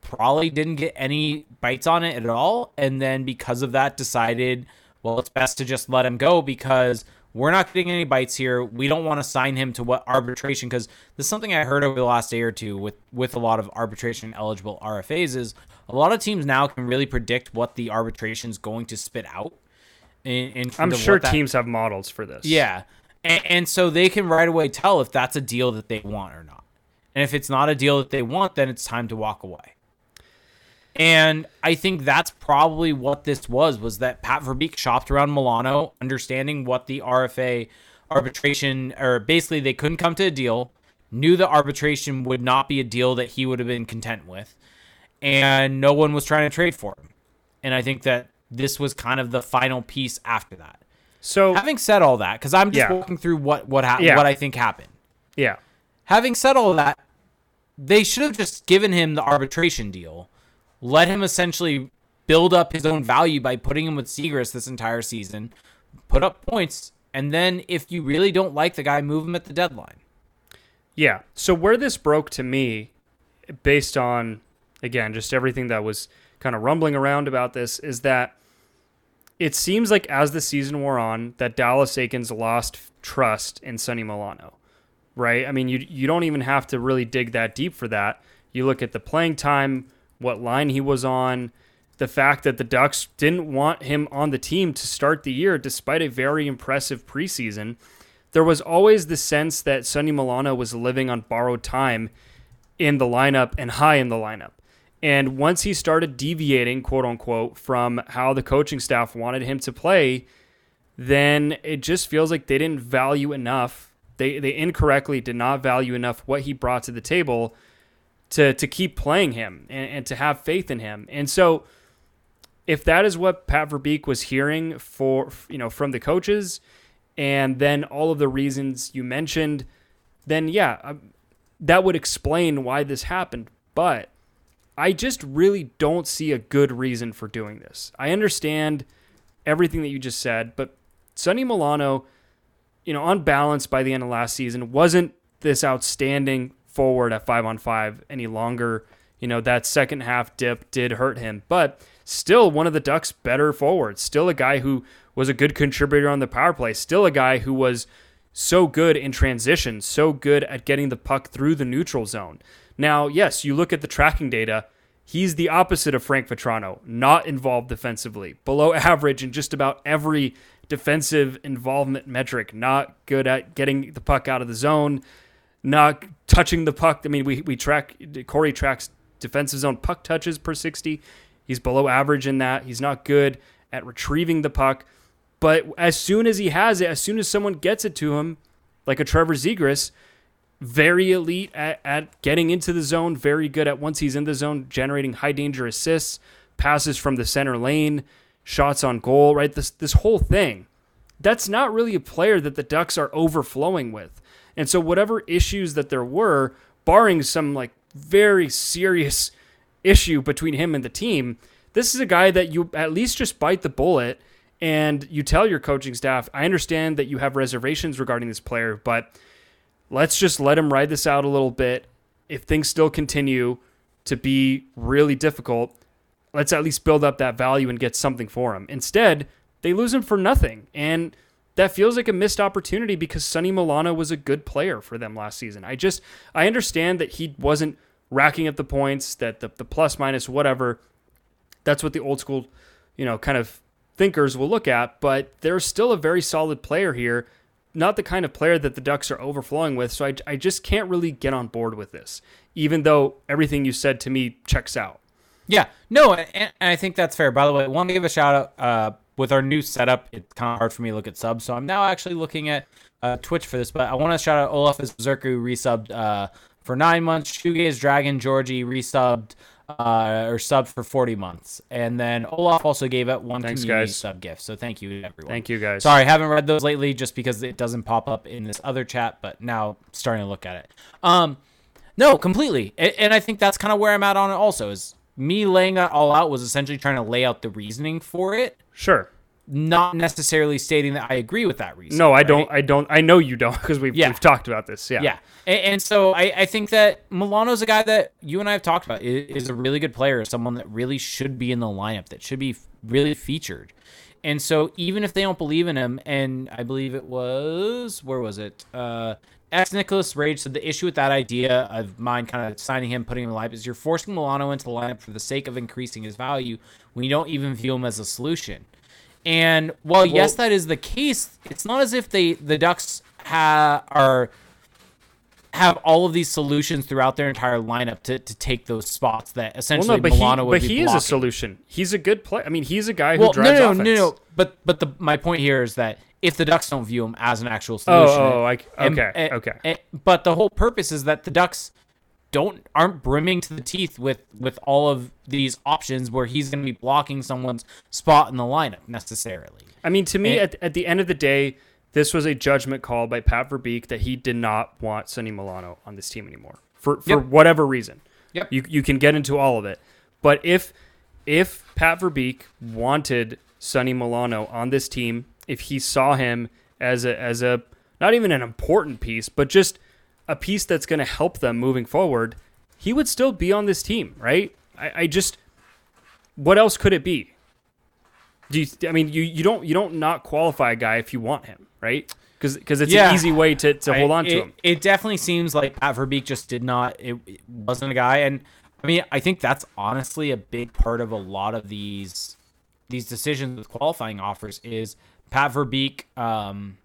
probably didn't get any bites on it at all, and then because of that decided, well, it's best to just let him go because we're not getting any bites here. We don't want to sign him to what arbitration because this is something I heard over the last day or two with with a lot of arbitration eligible RFAs is a lot of teams now can really predict what the arbitration is going to spit out. In, in I'm sure that, teams have models for this. Yeah, and, and so they can right away tell if that's a deal that they want or not. And if it's not a deal that they want, then it's time to walk away. And I think that's probably what this was was that Pat Verbeek shopped around Milano, understanding what the RFA arbitration or basically they couldn't come to a deal, knew the arbitration would not be a deal that he would have been content with, and no one was trying to trade for him. And I think that this was kind of the final piece after that. So having said all that, because I'm just yeah. walking through what what ha- yeah. what I think happened. Yeah. Having said all that, they should have just given him the arbitration deal let him essentially build up his own value by putting him with Zegras this entire season, put up points, and then if you really don't like the guy, move him at the deadline. Yeah. So where this broke to me, based on again just everything that was kind of rumbling around about this, is that it seems like as the season wore on, that Dallas Eakins lost trust in Sonny Milano. Right? I mean, you you don't even have to really dig that deep for that. You look at the playing time what line he was on, the fact that the Ducks didn't want him on the team to start the year despite a very impressive preseason. There was always the sense that Sonny Milano was living on borrowed time in the lineup and high in the lineup. And once he started deviating, quote unquote, from how the coaching staff wanted him to play, then it just feels like they didn't value enough. They, they incorrectly did not value enough what he brought to the table to to keep playing him and, and to have faith in him. And so if that is what Pat Verbeek was hearing for you know from the coaches and then all of the reasons you mentioned, then yeah, um, that would explain why this happened. But I just really don't see a good reason for doing this. I understand everything that you just said, but Sonny Milano, you know, on balance by the end of last season, wasn't this outstanding forward at five on five any longer. You know, that second half dip did hurt him, but still one of the Ducks' better forwards. Still a guy who was a good contributor on the power play. Still a guy who was so good in transition, so good at getting the puck through the neutral zone. Now, yes, you look at the tracking data. He's the opposite of Frank Vatrano, not involved defensively, below average in just about every defensive involvement metric, not good at getting the puck out of the zone, not touching the puck. I mean, we, we track, Corey tracks defensive zone puck touches per 60. He's below average in that. He's not good at retrieving the puck. But as soon as he has it, as soon as someone gets it to him, like a Trevor Zegras, very elite at, at getting into the zone, very good at once he's in the zone, generating high danger assists, passes from the center lane, shots on goal, right? This this whole thing. That's not really a player that the Ducks are overflowing with. And so whatever issues that there were, barring some like very serious issue between him and the team, this is a guy that you at least just bite the bullet and you tell your coaching staff, I understand that you have reservations regarding this player, but let's just let him ride this out a little bit. If things still continue to be really difficult, let's at least build up that value and get something for him. Instead, they lose him for nothing. And that feels like a missed opportunity because Sonny Milano was a good player for them last season. I just I understand that he wasn't racking up the points, that the, the plus minus whatever. That's what the old school, you know, kind of thinkers will look at, but there's still a very solid player here. Not the kind of player that the Ducks are overflowing with. So I, I just can't really get on board with this, even though everything you said to me checks out. Yeah, no, and, I think that's fair. By the way, I want to give a shout out uh, with our new setup. It's kind of hard for me to look at subs, so I'm now actually looking at uh, Twitch for this. But I want to shout out Olaf as Zerku resubbed uh, for nine months. Shoegaze Dragon Georgie resubbed uh, or sub for 40 months. And then Olaf also gave it one Thanks, community guys. sub gift. So thank you, everyone. Thank you, guys. Sorry, I haven't read those lately just because it doesn't pop up in this other chat, but now starting to look at it. Um, no, completely. And, and I think that's kind of where I'm at on it also is me laying that all out was essentially trying to lay out the reasoning for it. Sure. Not necessarily stating that I agree with that reason. No, I right? don't. I don't. I know you don't because we've, yeah. we've talked about this. Yeah. Yeah. And, and so I, I think that Milano's a guy that you and I have talked about is a really good player, someone that really should be in the lineup, that should be really featured. And so even if they don't believe in him, and I believe it was where was it? Uh, Ex Nicholas Rage said the issue with that idea of mine kind of signing him, putting him in the lineup is you're forcing Milano into the lineup for the sake of increasing his value when you don't even view him as a solution. And while well, yes, that is the case, it's not as if they the Ducks ha- are have all of these solutions throughout their entire lineup to, to take those spots that essentially well, no, but Milano he, would but be he blocking. is a solution. He's a good player. I mean, he's a guy who well, drives no, no, offense. No, no, But but the my point here is that if the Ducks don't view him as an actual oh, oh, solution. Oh, oh I, okay, and, okay. And, but the whole purpose is that the Ducks don't aren't brimming to the teeth with with all of these options where he's going to be blocking someone's spot in the lineup necessarily. I mean, to me, at, at the end of the day, this was a judgment call by Pat Verbeek that he did not want Sonny Milano on this team anymore for for yep. whatever reason. Yep. You you can get into all of it, but if if Pat Verbeek wanted Sonny Milano on this team if he saw him as a as a not even an important piece, but just a piece that's going to help them moving forward, he would still be on this team, right? I, I just what else could it be? Do you, I mean you, you don't you don't not qualify a guy if you want him, right? Because because it's yeah. an easy way to, to hold on to it, him. It definitely seems like Pat Verbeek just did not. It, it wasn't a guy, and I mean I think that's honestly a big part of a lot of these these decisions with qualifying offers is Pat Verbeek um,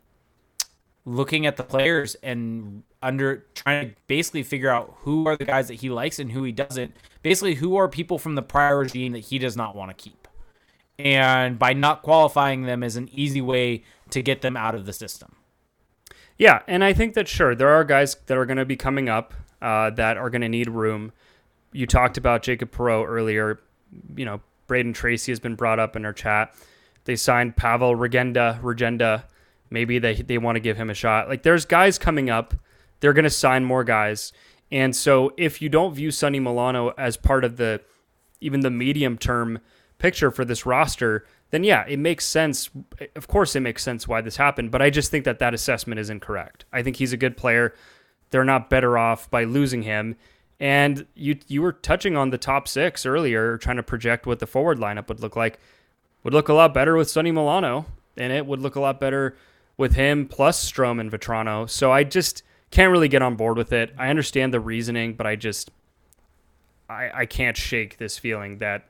looking at the players and under trying to basically figure out who are the guys that he likes and who he doesn't. Basically, who are people from the prior regime that he does not want to keep. And by not qualifying them is an easy way to get them out of the system. Yeah, and I think that sure there are guys that are going to be coming up uh, that are going to need room. You talked about Jacob Perreault earlier. You know, Brayden Tracey has been brought up in our chat. They signed Pavel Regenda, Regenda. Maybe they they want to give him a shot. Like there's guys coming up. They're going to sign more guys. And so if you don't view Sonny Milano as part of the even the medium term picture for this roster, then yeah, it makes sense. Of course, it makes sense why this happened, but I just think that that assessment is incorrect. I think he's a good player. They're not better off by losing him. And you you were touching on the top six earlier, trying to project what the forward lineup would look like would look a lot better with Sonny Milano, and it would look a lot better with him plus Strome and Vatrano. So I just can't really get on board with it. I understand the reasoning, but I just I, I can't shake this feeling that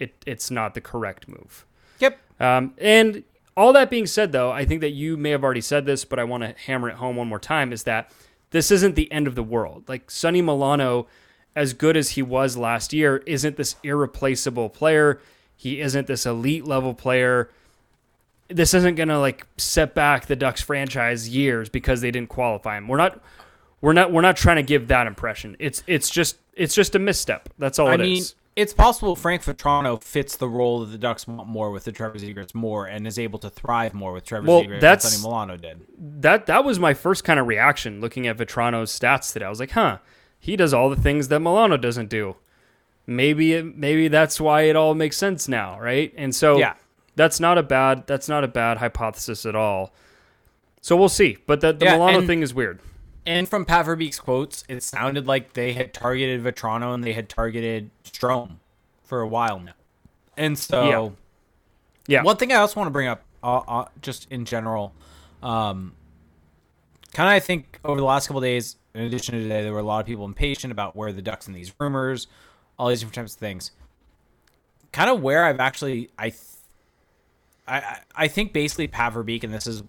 it it's not the correct move. Yep. Um, and all that being said, though, I think that you may have already said this, but I want to hammer it home one more time: is that this isn't the end of the world. Like Sonny Milano, as good as he was last year, isn't this irreplaceable player He isn't this elite level player. This isn't going to like set back the Ducks franchise years because they didn't qualify him. We're not we're not we're not trying to give that impression. It's it's just it's just a misstep. That's all I it is. mean, it's possible Frank Vatrano fits the role that the Ducks want more with the Trevor Zegras more and is able to thrive more with Trevor Well, that's- than Sonny Milano did. that that was my first kind of reaction looking at Vatrano's stats today. I was like, huh, he does all the things that Milano doesn't do. Maybe it, maybe that's why it all makes sense now, right? And so Yeah. that's not a bad that's not a bad hypothesis at all. So we'll see. But the, the Yeah, Milano and- thing is weird. And from Pat Verbeek's quotes, it sounded like they had targeted Vatrano and they had targeted Strome for a while now. And so, Yeah. one thing I also want to bring up, uh, uh, just in general, um, kind of I think over the last couple of days, in addition to today, there were a lot of people impatient about where the Ducks and these rumors, all these different types of things. Kind of where I've actually, I, th- I, I- think basically Pat Verbeek, and this is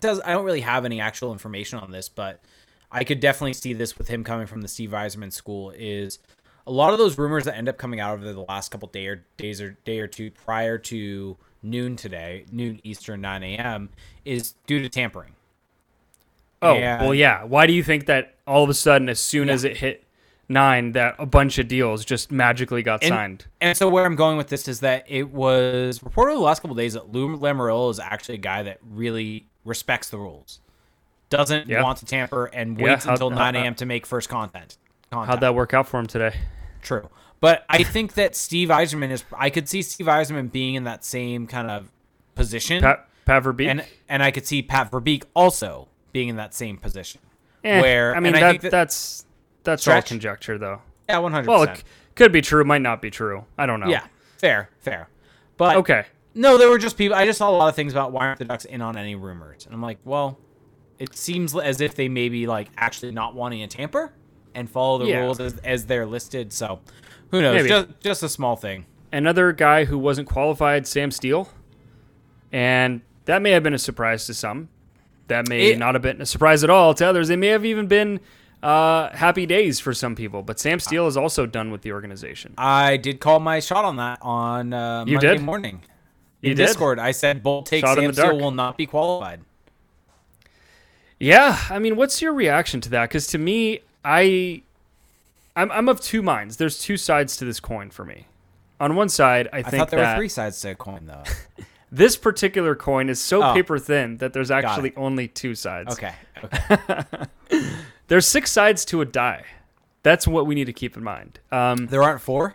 does I don't really have any actual information on this, but I could definitely see this with him coming from the Steve Yzerman school is a lot of those rumors that end up coming out over the last couple day or days or day or two prior to noon today, noon Eastern, nine a.m. is due to tampering. Oh, And- well yeah. Why do you think that all of a sudden as soon as it hit 9 that a bunch of deals just magically got And, signed? and so where I'm going with this is that it was reported over the last couple of days that Lou Lamoriello is actually a guy that really respects the rules, doesn't Yeah. want to tamper, and Yeah, waits how- until how- 9 a.m. to make first content. How'd that work out for him today? True. But I think that Steve Yzerman is. I could see Steve Yzerman being in that same kind of position, Pat Pat Verbeek? and and I could see Pat Verbeek also being in that same position. Eh, where I mean and that, think that- that's that's all conjecture though. yeah, one hundred Well, it c- could be true, might not be true. I don't know. Yeah, fair, fair. But Okay. no, there were just people. I just saw a lot of things about why aren't the Ducks in on any rumors, and I'm like, well, it seems as if they may be like actually not wanting to tamper and follow the Yeah. rules as, as they're listed. So who knows? Maybe. Just just a small thing. Another guy who wasn't qualified, Sam Steele. And that may have been a surprise to some. That may It- not have been a surprise at all to others. They may have even been uh, happy days for some people. But Sam Steele is also done with the organization. I did call my shot on that on uh, You Monday did? morning. You in did? Discord, I said Bolt takes Sam. Steele will not be qualified. Yeah, I mean, what's your reaction to that? Because to me, I, I'm, I'm of two minds. There's two sides to this coin for me. On one side, I I think thought there that were three sides to a coin, though. this particular coin is so Oh. paper thin that there's actually only two sides. Okay. okay. There's six sides to a die. That's what we need to keep in mind. Um, There aren't four.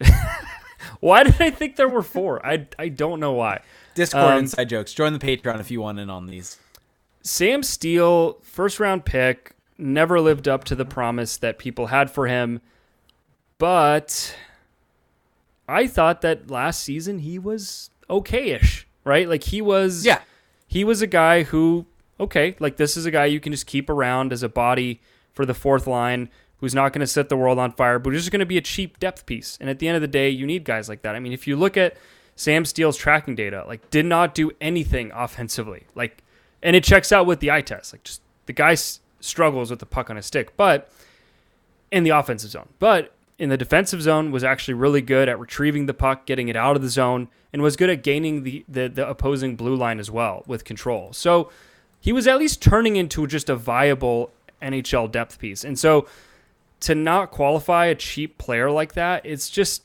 why did I think there were four? I, I don't know why. Discord Um, inside jokes. Join the Patreon if you want in on these. Sam Steele, first round pick, never lived up to the promise that people had for him. But I thought that last season he was okay-ish, right? Like he was Yeah. he was a guy who okay, like this is a guy you can just keep around as a body for the fourth line who's not going to set the world on fire, but just going to be a cheap depth piece. And at the end of the day, you need guys like that. I mean, if you look at Sam Steele's tracking data, like did not do anything offensively. Like and it checks out with the eye test. Like just the guy s- struggles with the puck on his stick, but in the offensive zone. But in the defensive zone was actually really good at retrieving the puck, getting it out of the zone, and was good at gaining the, the, the opposing blue line as well with control. So he was at least turning into just a viable NHL depth piece. And so to not qualify a cheap player like that, it's just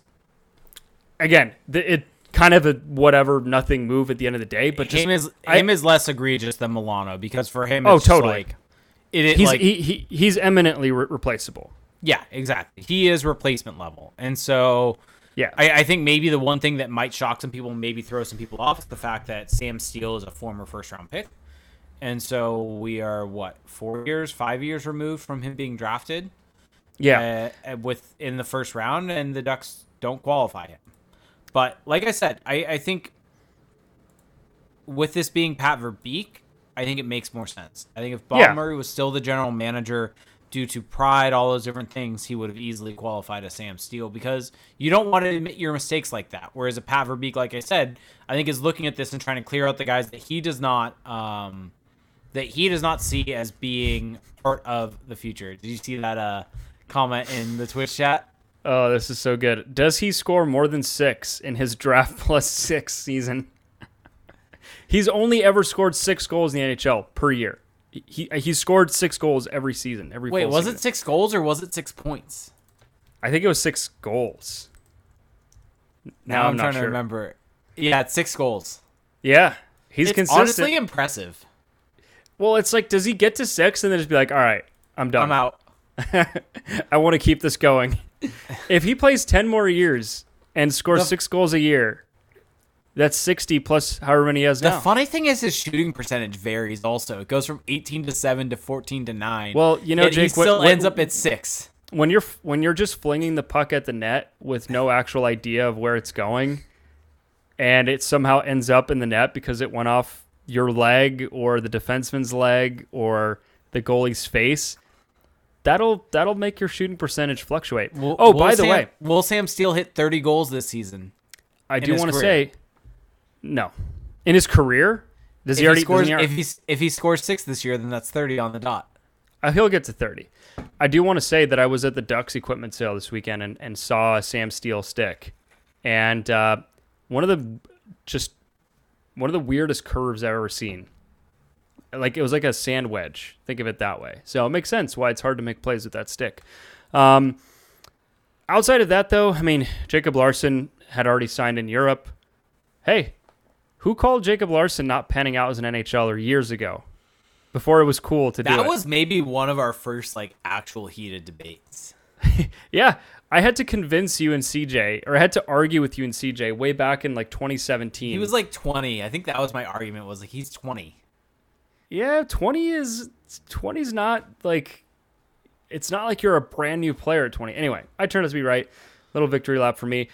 again, it kind of a whatever nothing move at the end of the day, but just him is I- him is less egregious than Milano because for him, Oh, totally. Like, it, it he's like, he, he he's eminently re- replaceable. yeah, exactly. He is replacement level, and so Yeah. I, I think maybe the one thing that might shock some people, maybe throw some people off, is the fact that Sam Steele is a former first round pick. And so we are, what, four years, five years removed from him being drafted yeah. uh, uh, with in the first round, and the Ducks don't qualify him. But like I said, I, I think with this being Pat Verbeek, I think it makes more sense. I think if Bob Yeah. Murray was still the general manager, due to pride, all those different things, he would have easily qualified as Sam Steele because you don't want to admit your mistakes like that. Whereas a Pat Verbeek, like I said, I think is looking at this and trying to clear out the guys that he does not um, that he does not see as being part of the future. Did you see that uh, comment in the Twitch chat? Oh, this is so good. Does he score more than six in his draft plus six season? He's only ever scored six goals in the NHL per year. He he scored six goals every season. Every Wait, was season. it six goals or was it six points? I think it was six goals. Now, I'm, I'm, not trying sure. to remember. Yeah, it's six goals. Yeah, he's it's consistent. honestly impressive. Well, it's like, does he get to six and then just be like, all right, I'm done. I'm out. I want to keep this going. if he plays 10 more years and scores The- six goals a year, that's 60 plus however many he has The now. funny thing is his shooting percentage varies also. It goes from 18 to 7 to 14 to 9. Well, you know, Jake, he still ends up at 6. when you're when you're just flinging the puck at the net with no actual idea of where it's going, and it somehow ends up in the net because it went off your leg or the defenseman's leg or the goalie's face, that'll that'll make your shooting percentage fluctuate. Will- oh, will by the way, Will Sam Steele hit 30 goals this season? I do want to say, no, in his career, does If he he, already? scores, he already- if, he's, if he scores 6 this year, then that's 30 on the dot. Uh, he'll get to 30. I do want to say that I was at the Ducks equipment sale this weekend and, and saw a Sam Steele stick. And uh, one of the just one of the weirdest curves I've ever seen. Like it was like a sand wedge. Think of it that way. So it makes sense why it's hard to make plays with that stick. Um, outside of that, though, I mean, Jacob Larsson had already signed in Europe. Hey, who called Jacob Larsson not panning out as an NHLer years ago? Before it was cool to do That was maybe one of our first like actual heated debates. Yeah, I had to convince you and CJ, or I had to argue with you and CJ way back in like 2017. He was like 20. I think that was my argument was like he's 20. yeah, 20 is 20 is not like it's not like you're a brand new player at 20. Anyway, I turned out to be right. Little victory lap for me.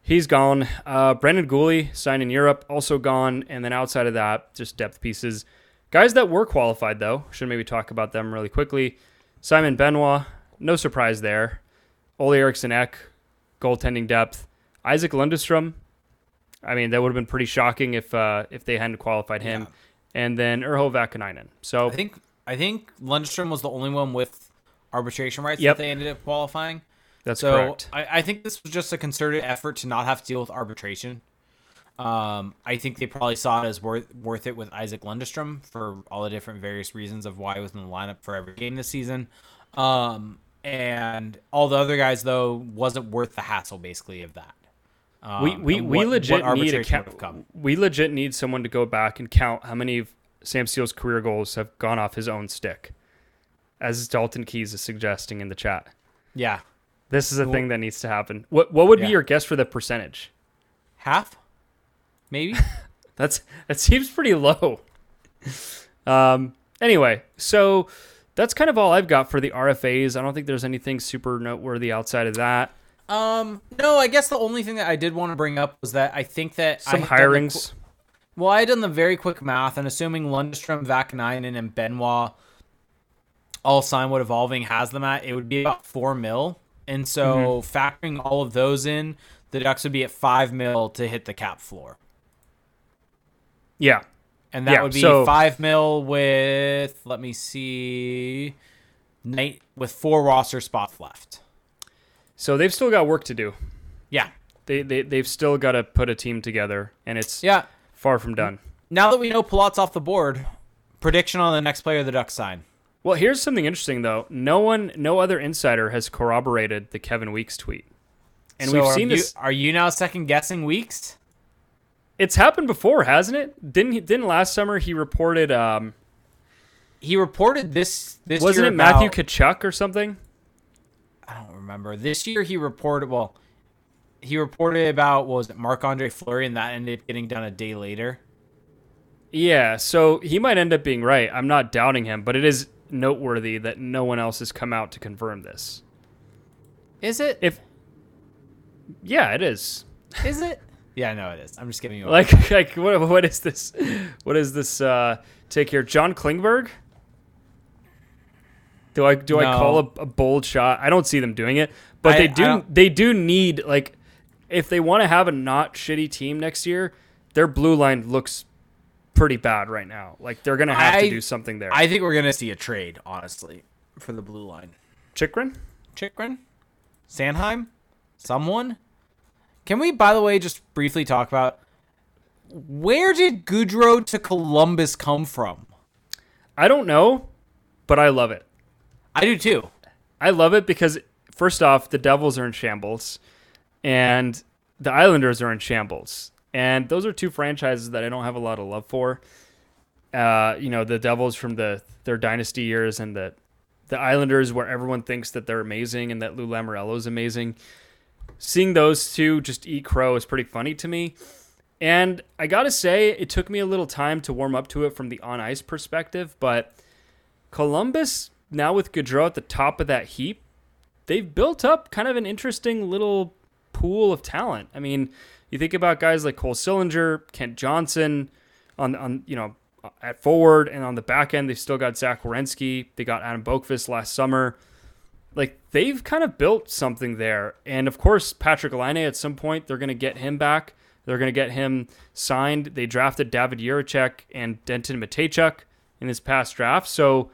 He's gone. Uh, Brendan Guhle signed in Europe, also gone. And then outside of that, just depth pieces. Guys that were qualified though, should maybe talk about them really quickly. Simon Benoit, no surprise there. Olle Eriksson Ek, goaltending depth. Isac Lundestrom. I mean, that would have been pretty shocking if uh, if they hadn't qualified him. Yeah. And then Urho Vaakanainen. So I think I think Lundstrom was the only one with arbitration rights Yep. that they ended up qualifying. that's so correct. I, I think this was just a concerted effort to not have to deal with arbitration. Um, I think they probably saw it as worth worth it with Isaac Lundstrom for all the different various reasons of why he was in the lineup for every game this season. Um, and all the other guys though wasn't worth the hassle basically of that. Um, we we, and we legit need a arbitration count. would have come. We legit need someone to go back and count how many of Sam Steele's career goals have gone off his own stick, as Dalton Keys is suggesting in the chat. Yeah, This is a Well- thing that needs to happen. What what would Yeah. be your guess for the percentage? half, maybe. That's that seems pretty low. Um. Anyway, so that's kind of all I've got for the RFAs. I don't think there's anything super noteworthy outside of that. Um, no, I guess the only thing that I did want to bring up was that I think that Some the hirings. qu- well, I had done the very quick math, and assuming Lundstrom, Vaakanainen, and Benoit all sign what Evolving has them at, it would be about four mil. And so, Mm-hmm. factoring all of those in, the Ducks would be at five mil to hit the cap floor, Yeah. And that Yeah, would be so- five mil with let me see, night with four roster spots left. So they've still got work to do. Yeah, They they they've still got to put a team together, and it's yeah. far from done. Now that we know Palat's off the board, prediction on the next player the Ducks sign. Well, here's something interesting though. No one, no other insider has corroborated the Kevin Weekes tweet, and So we've seen you, this. Are you now second guessing Weekes? It's happened before, hasn't it? Didn't he, didn't last summer he reported? Um, He reported this. This wasn't it Matthew about- Tkachuk or something? I don't remember. This year he reported. Well, he reported about what was it Marc Andre Fleury, and that ended up getting done a day later. Yeah, so he might end up being right. I'm not doubting him, but it is noteworthy that no one else has come out to confirm this. Is it? If yeah, it is. Is it? Yeah, I know it is. I'm just giving you. Like like what what is this? What is this uh take here? John Klingberg? Do I do I call a, a bold shot? I don't see them doing it, but I- they do they do need like if they want to have a not shitty team next year, their blue line looks pretty bad right now. Like they're gonna have I- to do something there. I think we're gonna see a trade, honestly, for the blue line. Chychrun? Chychrun, Sanheim. someone. Can we, by the way, just briefly talk about where did Gaudreau to Columbus come from? I don't know, but I love it. I do too. I love it because first off, the Devils are in shambles, and the Islanders are in shambles, and those are two franchises that I don't have a lot of love for. Uh, you know, the Devils from the their dynasty years, and the the Islanders where everyone thinks that they're amazing and that Lou Lamoriello is amazing. Seeing those two just eat crow is pretty funny to me. And I gotta say, it took me a little time to warm up to it from the on ice perspective, but Columbus now with Gaudreau at the top of that heap, they've built up kind of an interesting little pool of talent. I mean, you think about guys like Cole Sillinger, Kent Johnson, on on you know at forward and on the back end, they've still got Zach Werenski. They got Adam Boqvist last summer. Like they've kind of built something there, and of course Patrick Laine at some point they're going to get him back. They're going to get him signed. They drafted David Jiricek and Denton Mateychuk in this past draft, so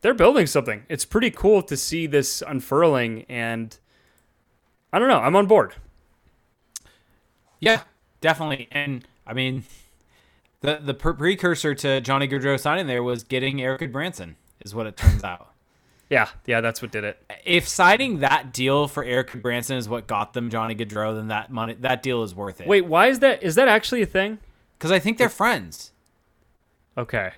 they're building something. It's pretty cool to see this unfurling, and I don't know. I'm on board. Yeah, definitely. And I mean, the the precursor to Johnny Gaudreau signing there was getting Erik Gudbranson, is what it turns out. Yeah, yeah, that's what did it. If signing that deal for Erik Gudbranson is what got them Johnny Gaudreau, then that money that deal is worth it. Wait, why is that? Is that actually a thing? Because I think they're friends. Okay.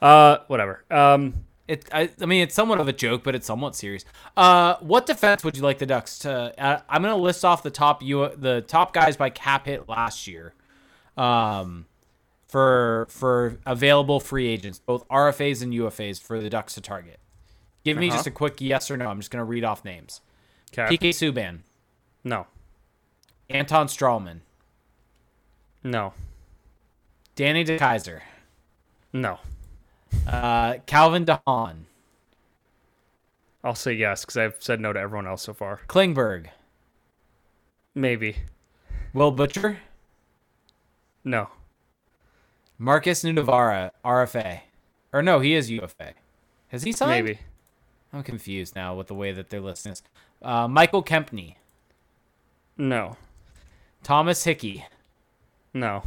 Uh, whatever. Um, it, I, I, mean, it's somewhat of a joke, but it's somewhat serious. Uh, what defense would you like the Ducks to? Uh, I'm gonna list off the top you the top guys by cap hit last year, um, for for available free agents, both RFAs and UFAs for the Ducks to target. Give me uh-huh. just a quick yes or no. I'm just gonna read off names. Okay. PK Subban. No. Anton Stralman. No. Danny DeKeyser. No. Uh, Calvin DeHaan. I'll say yes because I've said no to everyone else so far. Klingberg. Maybe. Will Butcher. No. Markus Nutivaara, RFA. Or no, he is UFA. Has he signed? Maybe. I'm confused now with the way that they're listing this. Uh, Michael Kempny. No. Thomas Hickey. No.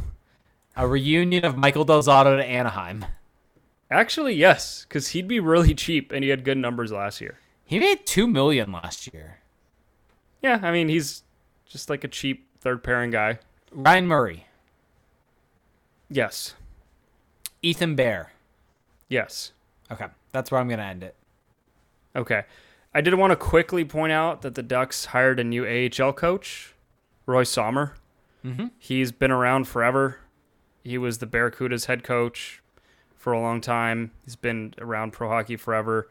A reunion of Michael Del Zotto to Anaheim. Actually, yes, because he'd be really cheap and he had good numbers last year. He made two million last year. Yeah, I mean he's just like a cheap third pairing guy. Ryan Murray. Yes. Ethan Bear. Yes. Okay, that's where I'm gonna end it. Okay. I did want to quickly point out that the Ducks hired a new AHL coach, Roy Sommer. Mm-hmm. He's been around forever. He was the Barracudas head coach for a long time. He's been around pro hockey forever.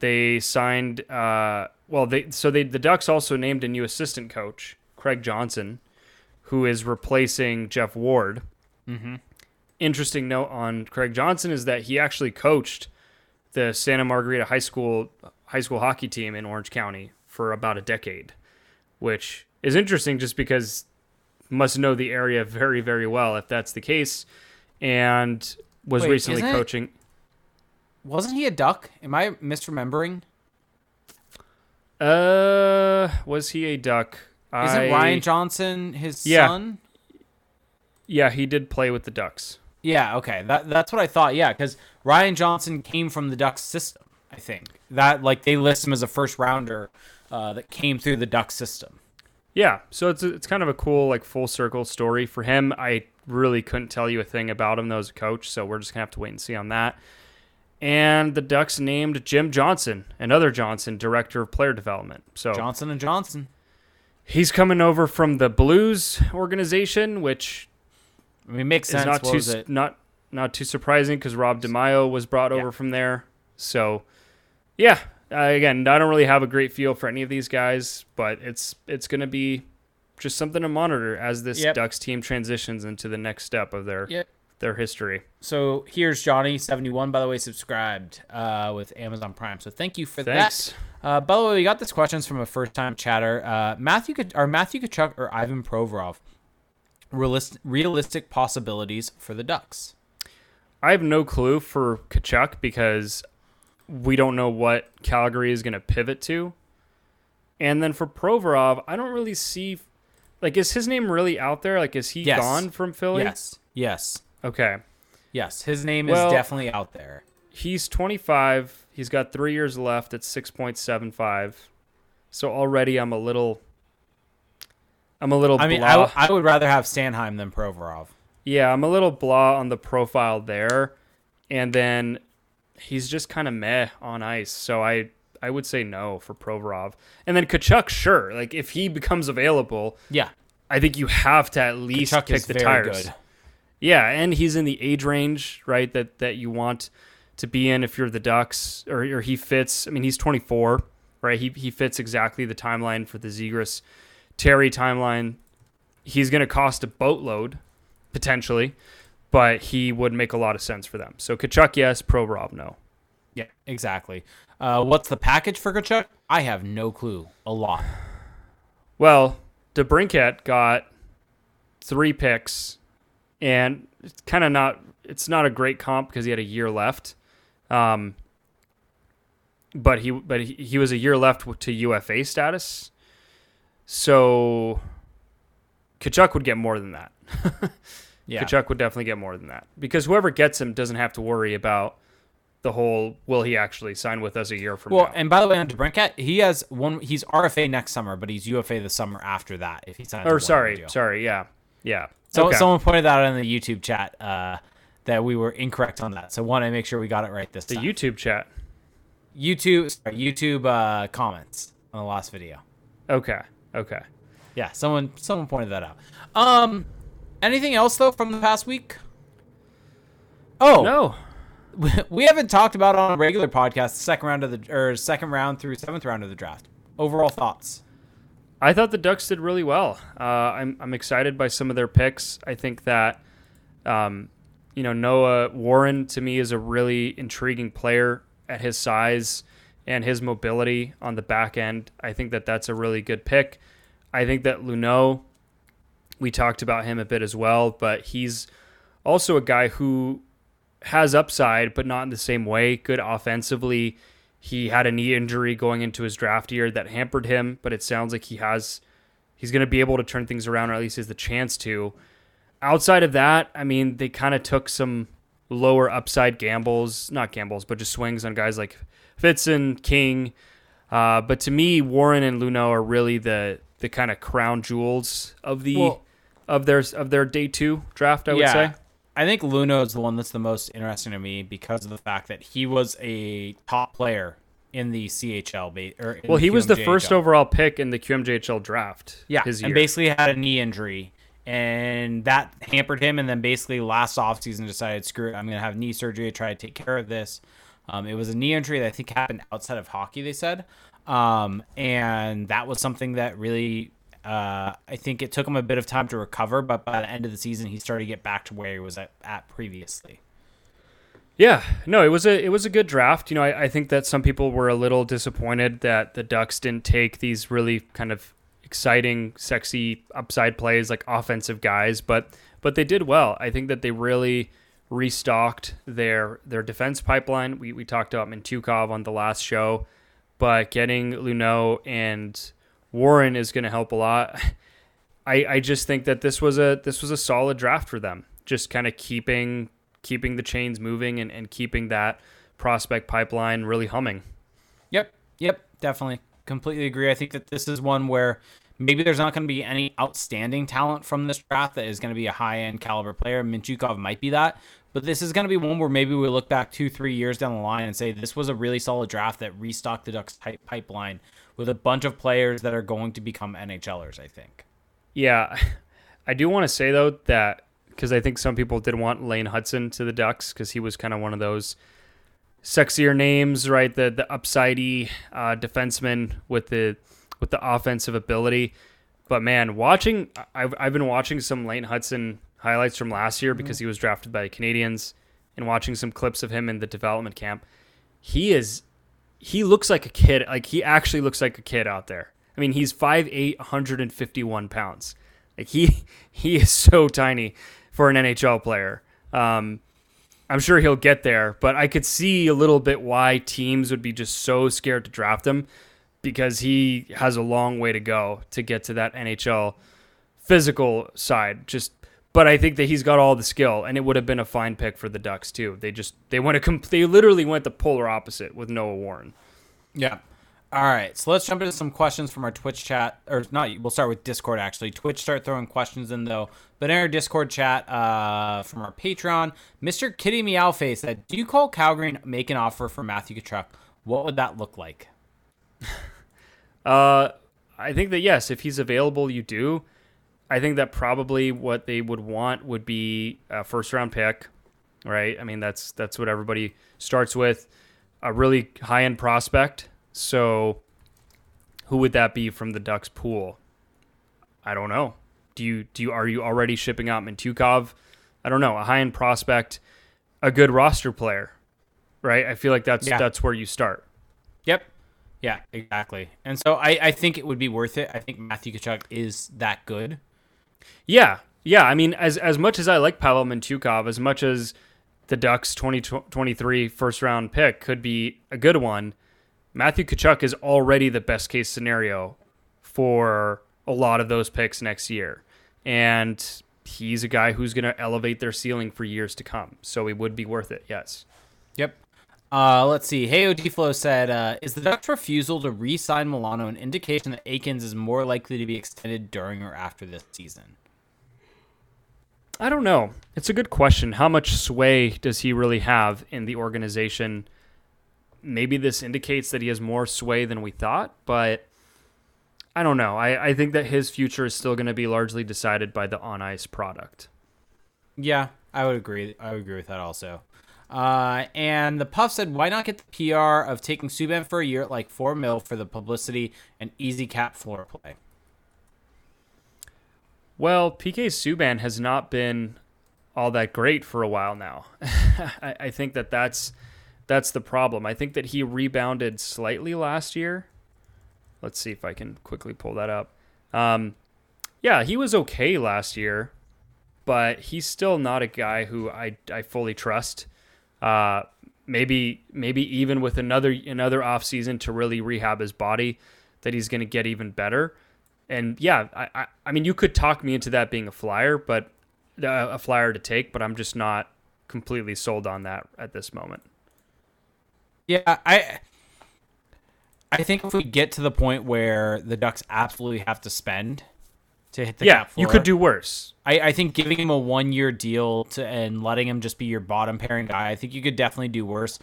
They signed, uh, well, they so they the Ducks also named a new assistant coach, Craig Johnson, who is replacing Jeff Ward. Mm-hmm. Interesting note on Craig Johnson is that he actually coached the Santa Margarita High School high school hockey team in Orange County for about a decade, which is interesting just because must know the area very very well if that's the case, and was Wait, recently coaching. wasn't he a duck? Am I misremembering? Uh, was he a duck? Isn't I, Ryan Johnson his yeah. son? Yeah, he did play with the Ducks. Yeah, okay. That that's what I thought. Yeah, because Ryan Johnson came from the Ducks system. I think that like they list him as a first rounder uh, that came through the Ducks system. Yeah, so it's it's kind of a cool like full circle story for him. I really couldn't tell you a thing about him though as a coach, so we're just gonna have to wait and see on that. And the Ducks named Jim Johnson, another Johnson, director of player development. So Johnson and Johnson. He's coming over from the Blues organization, which I mean, makes sense. Not what too not not too surprising because Rob DiMaio was brought yeah. over from there. So, yeah, uh, again, I don't really have a great feel for any of these guys, but it's it's going to be just something to monitor as this yep. Ducks team transitions into the next step of their yep. their history. So here's Johnny seventy one. By the way, subscribed uh, with Amazon Prime. So thank you for Thanks. that. Uh, by the way, we got this questions from a first time chatter. Uh, Matthew or Matthew Tkachuk or Ivan Provorov realist, realistic possibilities for the Ducks? I have no clue for Tkachuk because we don't know what Calgary is going to pivot to. And then for Provorov, I don't really see like is his name really out there? Like is he Yes. gone from Philly? Yes. Yes. Okay. Yes. His name Well- is definitely out there. He's 25. He's got 3 years left at 6.75. So already I'm a little I'm a little I mean, blah. I, w- I would rather have Sanheim than Provorov. Yeah, I'm a little blah on the profile there. And then he's just kind of meh on ice. So I I would say no for Provorov. And then Tkachuk, sure. Like if he becomes available, Yeah. I think you have to at least Chuck kick the tires. good. Yeah, and he's in the age range, right? That that you want to be in if you're the Ducks, or, or he fits. I mean, he's 24, right? He he fits exactly the timeline for the Zegras Terry timeline. He's going to cost a boatload potentially, but he would make a lot of sense for them. So Tkachuk, yes. Provorov, no. Yeah, exactly. Uh, what's the package for Tkachuk? I have no clue. A lot. Well, DeBrincat got three picks, and it's kind of not. It's not a great comp because he had a year left. Um, but he but he, he was a year left to UFA status, so Tkachuk would get more than that. Yeah. Tkachuk would definitely get more than that because whoever gets him doesn't have to worry about the whole will he actually sign with us a year from Well, now. Well, and by the way, on DeBrincat, he has one. He's RFA next summer, but he's UFA the summer after that. If he signs. or sorry, sorry, yeah, yeah. So Okay. someone pointed that out in the YouTube chat uh, that we were incorrect on that. So want to make sure we got it right this the time. The YouTube chat. YouTube sorry, YouTube uh, comments on the last video. Okay. Okay. Yeah, someone someone pointed that out. Um, anything else though from the past week? Oh No. we haven't talked about on a regular podcast the second round of the or second round through seventh round of the draft. Overall thoughts? I thought the Ducks did really well. Uh, I'm I'm excited by some of their picks. I think that, um, you know, Noah Warren to me is a really intriguing player at his size and his mobility on the back end. I think that that's a really good pick. I think that Luneau, we talked about him a bit as well, but he's also a guy who has upside, but not in the same way. Good offensively. He had a knee injury going into his draft year that hampered him, but it sounds like he has he's going to be able to turn things around, or at least has the chance to. Outside of that, I mean, they kind of took some lower upside gambles, not gambles, but just swings on guys like Fitzen, King. Uh, but to me, Warren and Luneau are really the the kind of crown jewels of the Well- of their of their day two draft. I would yeah, say. I think Luneau is the one that's the most interesting to me because of the fact that he was a top player in the CHL. Or in Well, he was the first overall pick in the QMJHL draft. Yeah, his year. and basically had a knee injury, and that hampered him. And then basically last offseason decided, screw it, I'm going to have knee surgery to try to take care of this. Um, it was a knee injury that I think happened outside of hockey. They said, um, and that was something that really. Uh, I think it took him a bit of time to recover, but by the end of the season, he started to get back to where he was at, at previously. Yeah, no, it was a it was a good draft. You know, I, I think that some people were a little disappointed that the Ducks didn't take these really kind of exciting, sexy upside plays like offensive guys, but but they did well. I think that they really restocked their their defense pipeline. We we talked about Mintyukov on the last show, but getting Luneau and Warren is going to help a lot. I, I just think that this was a this was a solid draft for them. Just kind of keeping keeping the chains moving and, and keeping that prospect pipeline really humming. Yep, yep, definitely. Completely agree. I think that this is one where maybe there's not going to be any outstanding talent from this draft that is going to be a high end caliber player. Mintyukov might be that, but this is going to be one where maybe we look back two, three years down the line and say this was a really solid draft that restocked the Ducks pipeline with a bunch of players that are going to become NHLers, I think. Yeah, I do want to say though that because I think some people did want Lane Hutson to the Ducks because he was kind of one of those sexier names, right? The the upsidey uh, defenseman with the with the offensive ability. But man, watching I've I've been watching some Lane Hutson highlights from last year because he was drafted by the Canadiens and watching some clips of him in the development camp. He is he looks like a kid. Like he actually looks like a kid out there. I mean, he's 5'8", 151 pounds. Like he he is so tiny for an NHL player. Um, I'm sure he'll get there, but I could see a little bit why teams would be just so scared to draft him. because he has a long way to go to get to that NHL physical side. Just but I think that he's got all the skill, and it would have been a fine pick for the Ducks too. They just they went a comp- they literally went the polar opposite with Noah Warren. Yeah. All right, so let's jump into some questions from our Twitch chat, or not. We'll start with Discord actually. Twitch start throwing questions in though, but in our Discord chat uh, from our Patreon, Mister Kitty Meowface said, "Do you call Calgary and make an offer for Matthew Tkachuk? What would that look like?" Uh, I think that yes, if he's available, you do. I think that probably what they would want would be a first round pick, right? I mean, that's that's what everybody starts with, a really high end prospect. So, who would that be from the Ducks pool? I don't know. Do you do you are you already shipping out Mintyukov? I don't know. A high end prospect, a good roster player, right? I feel like that's Yeah. that's where you start. Yep. Yeah, exactly. And so I, I think it would be worth it. I think Matthew Tkachuk is that good. Yeah, yeah. I mean, as as much as I like Pavel Mintyukov, as much as the Ducks 2023 first round pick could be a good one, Matthew Tkachuk is already the best case scenario for a lot of those picks next year, and he's a guy who's going to elevate their ceiling for years to come. So it would be worth it. Yes. Yep. Uh, let's see. Hey, Odiflo said, uh, "Is the Ducks' refusal to re-sign Milano an indication that Eakins is more likely to be extended during or after this season?" I don't know. It's a good question. How much sway does he really have in the organization? Maybe this indicates that he has more sway than we thought, but I don't know. I, I think that his future is still going to be largely decided by the on ice product. Yeah, I would agree. I would agree with that also. Uh, and the Puff said, "Why not get the PR of taking Subban for a year at like four mil for the publicity and easy cap floor play?" Well, PK Subban has not been all that great for a while now. I, I think that that's that's the problem. I think that he rebounded slightly last year. Let's see if I can quickly pull that up. Um, yeah, he was okay last year, but he's still not a guy who I, I fully trust. Uh, maybe maybe even with another another off season to really rehab his body, that he's going to get even better. And yeah, I, I I mean you could talk me into that being a flyer, but uh, a flyer to take, but I'm just not completely sold on that at this moment. Yeah, I I think if we get to the point where the Ducks absolutely have to spend to hit the yeah, you could do worse. I, I think giving him a one year deal to and letting him just be your bottom pairing guy, I think you could definitely do worse.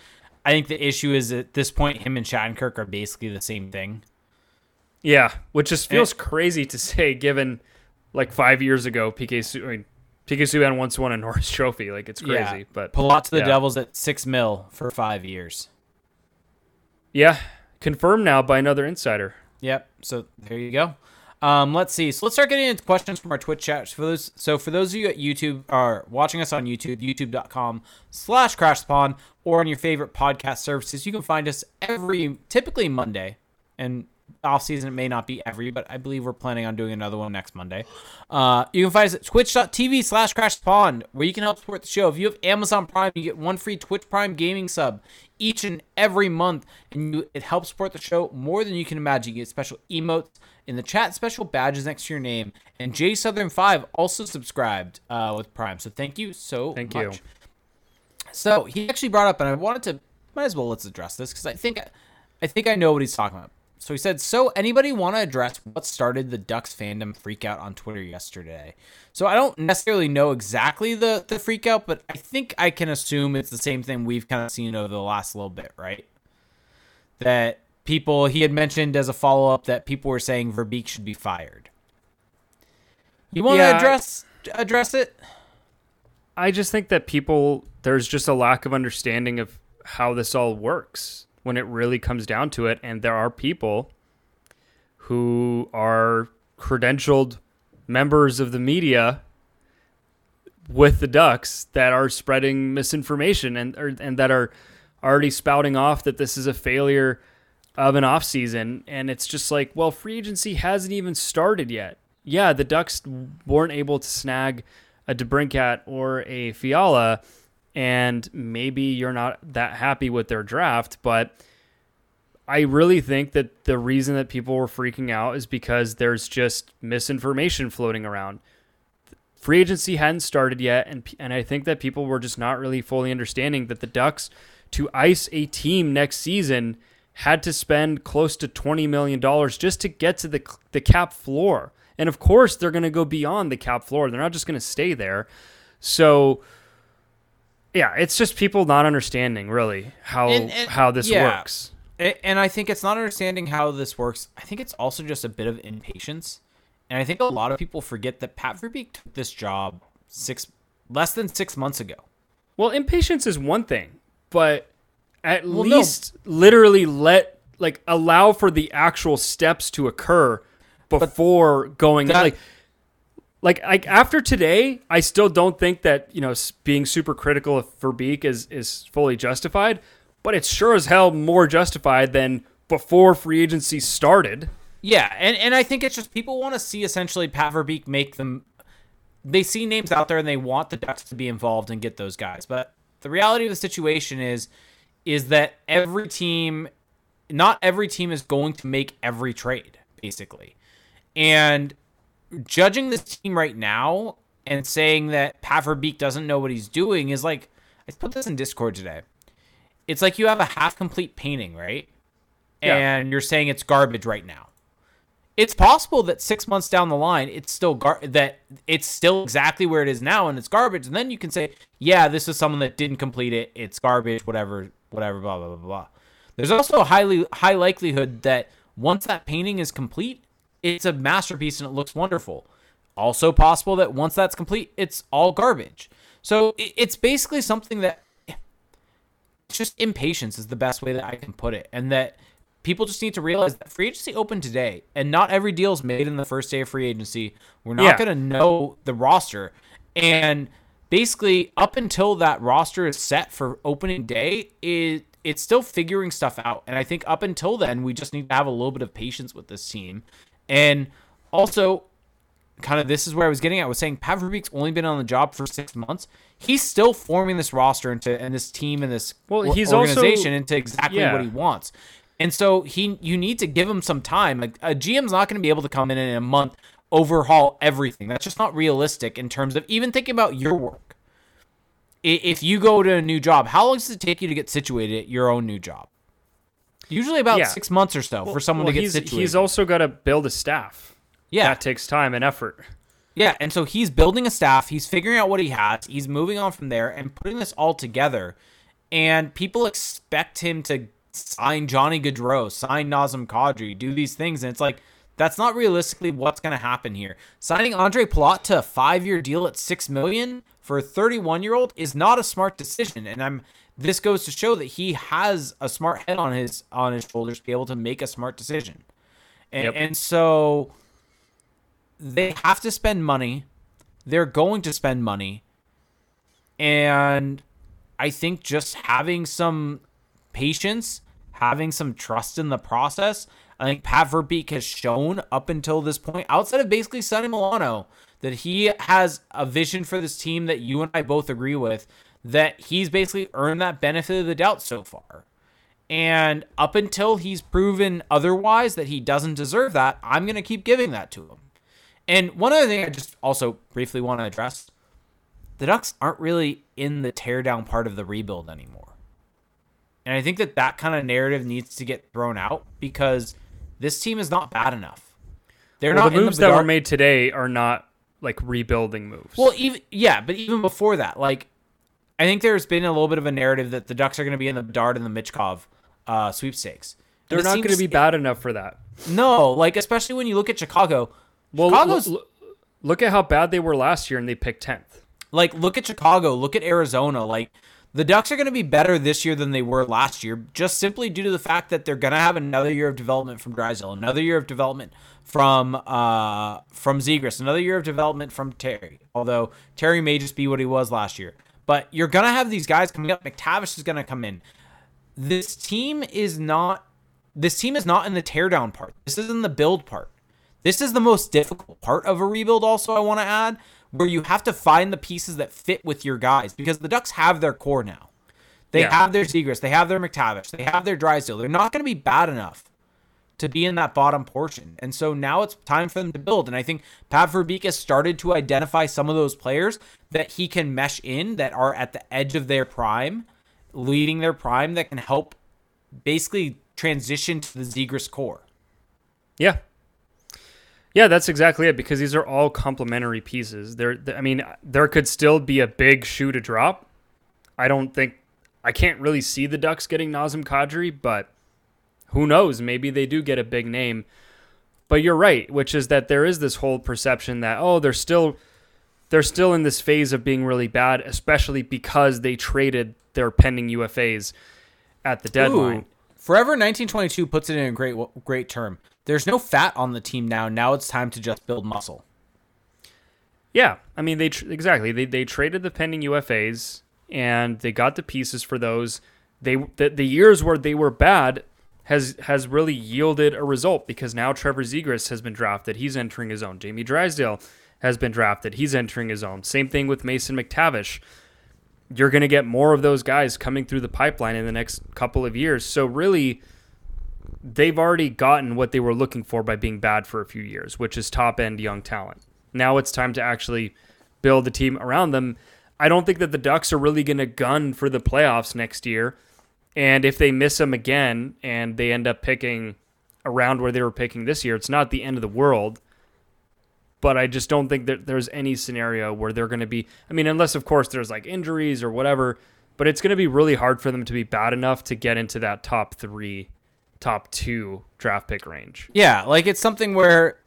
I think the issue is at this point, him and Shattenkirk are basically the same thing. Yeah, which just feels crazy to say given like five years ago, PK Su- I mean, PK Subban once won a Norris Trophy. Like it's crazy, Yeah. but Palat out to the yeah. Devils at six mil for five years. yeah, confirmed now by another insider. Yep. So there you go. Um, let's see. So let's start getting into questions from our Twitch chat. For those, so for those of you at YouTube are watching us on YouTube, youtube.com slash crash spawn, or on your favorite podcast services, you can find us every typically Monday. And off season it may not be every, but I believe we're planning on doing another one next Monday. Uh, you can find us at twitch.tv slash crash spawn, where you can help support the show. If you have Amazon Prime, you get one free Twitch Prime gaming sub each and every month, and you, it helps support the show more than you can imagine. You get special emotes in the chat, special badges next to your name, and Jay Southern Five also subscribed uh, with Prime. So thank you so Thank much. you. So he actually brought up, and I wanted to, might as well let's address this because I think, I think I know what he's talking about. So he said, "So anybody want to address what started the Ducks fandom freak out on Twitter yesterday?" So I don't necessarily know exactly the the freak out, but I think I can assume it's the same thing we've kind of seen over the last little bit, right? That people he had mentioned as a follow up that people were saying Verbeek should be fired. You want to Yeah, I- address address it? I just think that people there's just a lack of understanding of how this all works when it really comes down to it. And there are people who are credentialed members of the media with the ducks that are spreading misinformation and or, and that are already spouting off that this is a failure of an offseason. And it's just like well free agency hasn't even started yet. Yeah the ducks weren't able to snag a debrincat or a fiala and maybe you're not that happy with their draft but I really think that the reason that people were freaking out is because there's just misinformation floating around. Free agency hadn't started yet, and and I think that people were just not really fully understanding that the Ducks to ice a team next season had to spend close to twenty million dollars just to get to the the cap floor. And of course, they're going to go beyond the cap floor. They're not just going to stay there. So, yeah, it's just people not understanding really how And- and- how this yeah. works. And I think it's not understanding how this works. I think it's also just a bit of impatience. And I think a lot of people forget that Pat Verbeek took this job six less than six months ago. Well, impatience is one thing, but at Well, no. least literally let like allow for the actual steps to occur before going that- like like like after today, I still don't think that you know being super critical of Verbeek is is fully justified, but it's sure as hell more justified than before free agency started. Yeah, and, and I think it's just people want to see essentially Pat Verbeek make them. They see names out there and they want the Ducks to be involved and get those guys. But the reality of the situation is, is that every team, not every team is going to make every trade basically, and judging this team right now and saying that Pat Verbeek doesn't know what he's doing is like I put this in Discord today. It's like you have a half complete painting, right? Yeah. And you're saying it's garbage right now it's possible that six months down the line it's still gar- that it's still exactly where it is now and it's garbage and then you can say yeah this is someone that didn't complete it it's garbage whatever whatever blah blah blah blah there's also a highly high likelihood that once that painting is complete it's a masterpiece and it looks wonderful also possible that once that's complete it's all garbage so it's basically something that it's just impatience is the best way that I can put it. And that people just need to realize that free agency opened today and not every deal is made in the first day of free agency. We're not Yeah. going to know the roster. And basically up until that roster is set for opening day, it it's still figuring stuff out. And I think up until then, we just need to have a little bit of patience with this team. And also kind of this is where I was getting at I was saying Pat Verbeek's only been on the job for six months. He's still forming this roster into and this team and this Well, he's also- organization into exactly yeah. what he wants. And so he you need to give him some time. Like a GM's not going to be able to come in in a month overhaul everything. That's just not realistic in terms of even thinking about your work. If you go to a new job, how long does it take you to get situated at your own new job? Usually about Yeah. six months or so for someone Well, to get he's, situated. He's also got to build a staff. yeah, That takes time and effort. Yeah, and so he's building a staff, he's figuring out what he has, he's moving on from there and putting this all together. And people expect him to sign Johnny Gaudreau, sign Nazem Kadri, do these things, and it's like that's not realistically what's going to happen here. Signing Ondrej Palat to a five-year deal at six million for a 31-year-old is not a smart decision, and I'm. This goes to show that he has a smart head on his on his shoulders to be able to make a smart decision, and, Yep. and so they have to spend money. They're going to spend money. And I think just having some patience, having some trust in the process, I think Pat Verbeek has shown up until this point, outside of basically Sonny Milano, that he has a vision for this team that you and I both agree with, that he's basically earned that benefit of the doubt so far. And up until he's proven otherwise that he doesn't deserve that, I'm going to keep giving that to him. And one other thing I just also briefly want to address the Ducks aren't really in the teardown part of the rebuild anymore. And I think that that kind of narrative needs to get thrown out because this team is not bad enough. They're Well, not the moves that were made today are not like rebuilding moves. Well, even yeah, but even before that, like I think there's been a little bit of a narrative that the Ducks are going to be in the Bedard and the Michkov uh, sweepstakes. They're not going to be bad enough for that. No, like especially when you look at Chicago. Well, Chicago's look, look at how bad they were last year, and they picked tenth. Like, look at Chicago, look at Arizona. Like, the Ducks are going to be better this year than they were last year, just simply due to the fact that they're going to have another year of development from Drysdale, another year of development from uh from Zegras, another year of development from Terry. Although Terry may just be what he was last year, but you're going to have these guys coming up. McTavish is going to come in. This team is not. This team is not in the teardown part. This is in the build part. This is the most difficult part of a rebuild, also, I want to add, where you have to find the pieces that fit with your guys because the Ducks have their core now. They Yeah. have their Zegras, they have their McTavish, they have their Drysdale. They're not going to be bad enough to be in that bottom portion. And so now it's time for them to build. And I think Pat Verbeek has started to identify some of those players that he can mesh in that are at the edge of their prime, leading their prime that can help basically transition to the Zegras core. Yeah. Yeah, that's exactly it because these are all complementary pieces. There I mean, there could still be a big shoe to drop. I don't think I can't really see the Ducks getting Nazem Kadri, but who knows? Maybe they do get a big name. But you're right, which is that there is this whole perception that oh, they're still they're still in this phase of being really bad, especially because they traded their pending UFAs at the deadline. Ooh, Forever 1922 puts it in a great great term. There's no fat on the team now. Now it's time to just build muscle. Yeah, I mean they tr- exactly they they traded the pending UFAs and they got the pieces for those. They the, the years where they were bad has has really yielded a result because now Trevor Zegras has been drafted. He's entering his own. Jamie Drysdale has been drafted. He's entering his own. Same thing with Mason McTavish. You're going to get more of those guys coming through the pipeline in the next couple of years. So really they've already gotten what they were looking for by being bad for a few years, which is top end young talent. Now it's time to actually build a team around them. I don't think that the Ducks are really going to gun for the playoffs next year. And if they miss them again and they end up picking around where they were picking this year, it's not the end of the world. But I just don't think that there's any scenario where they're going to be. I mean, unless, of course, there's like injuries or whatever. But it's going to be really hard for them to be bad enough to get into that top three, top two draft pick range. Yeah, like it's something where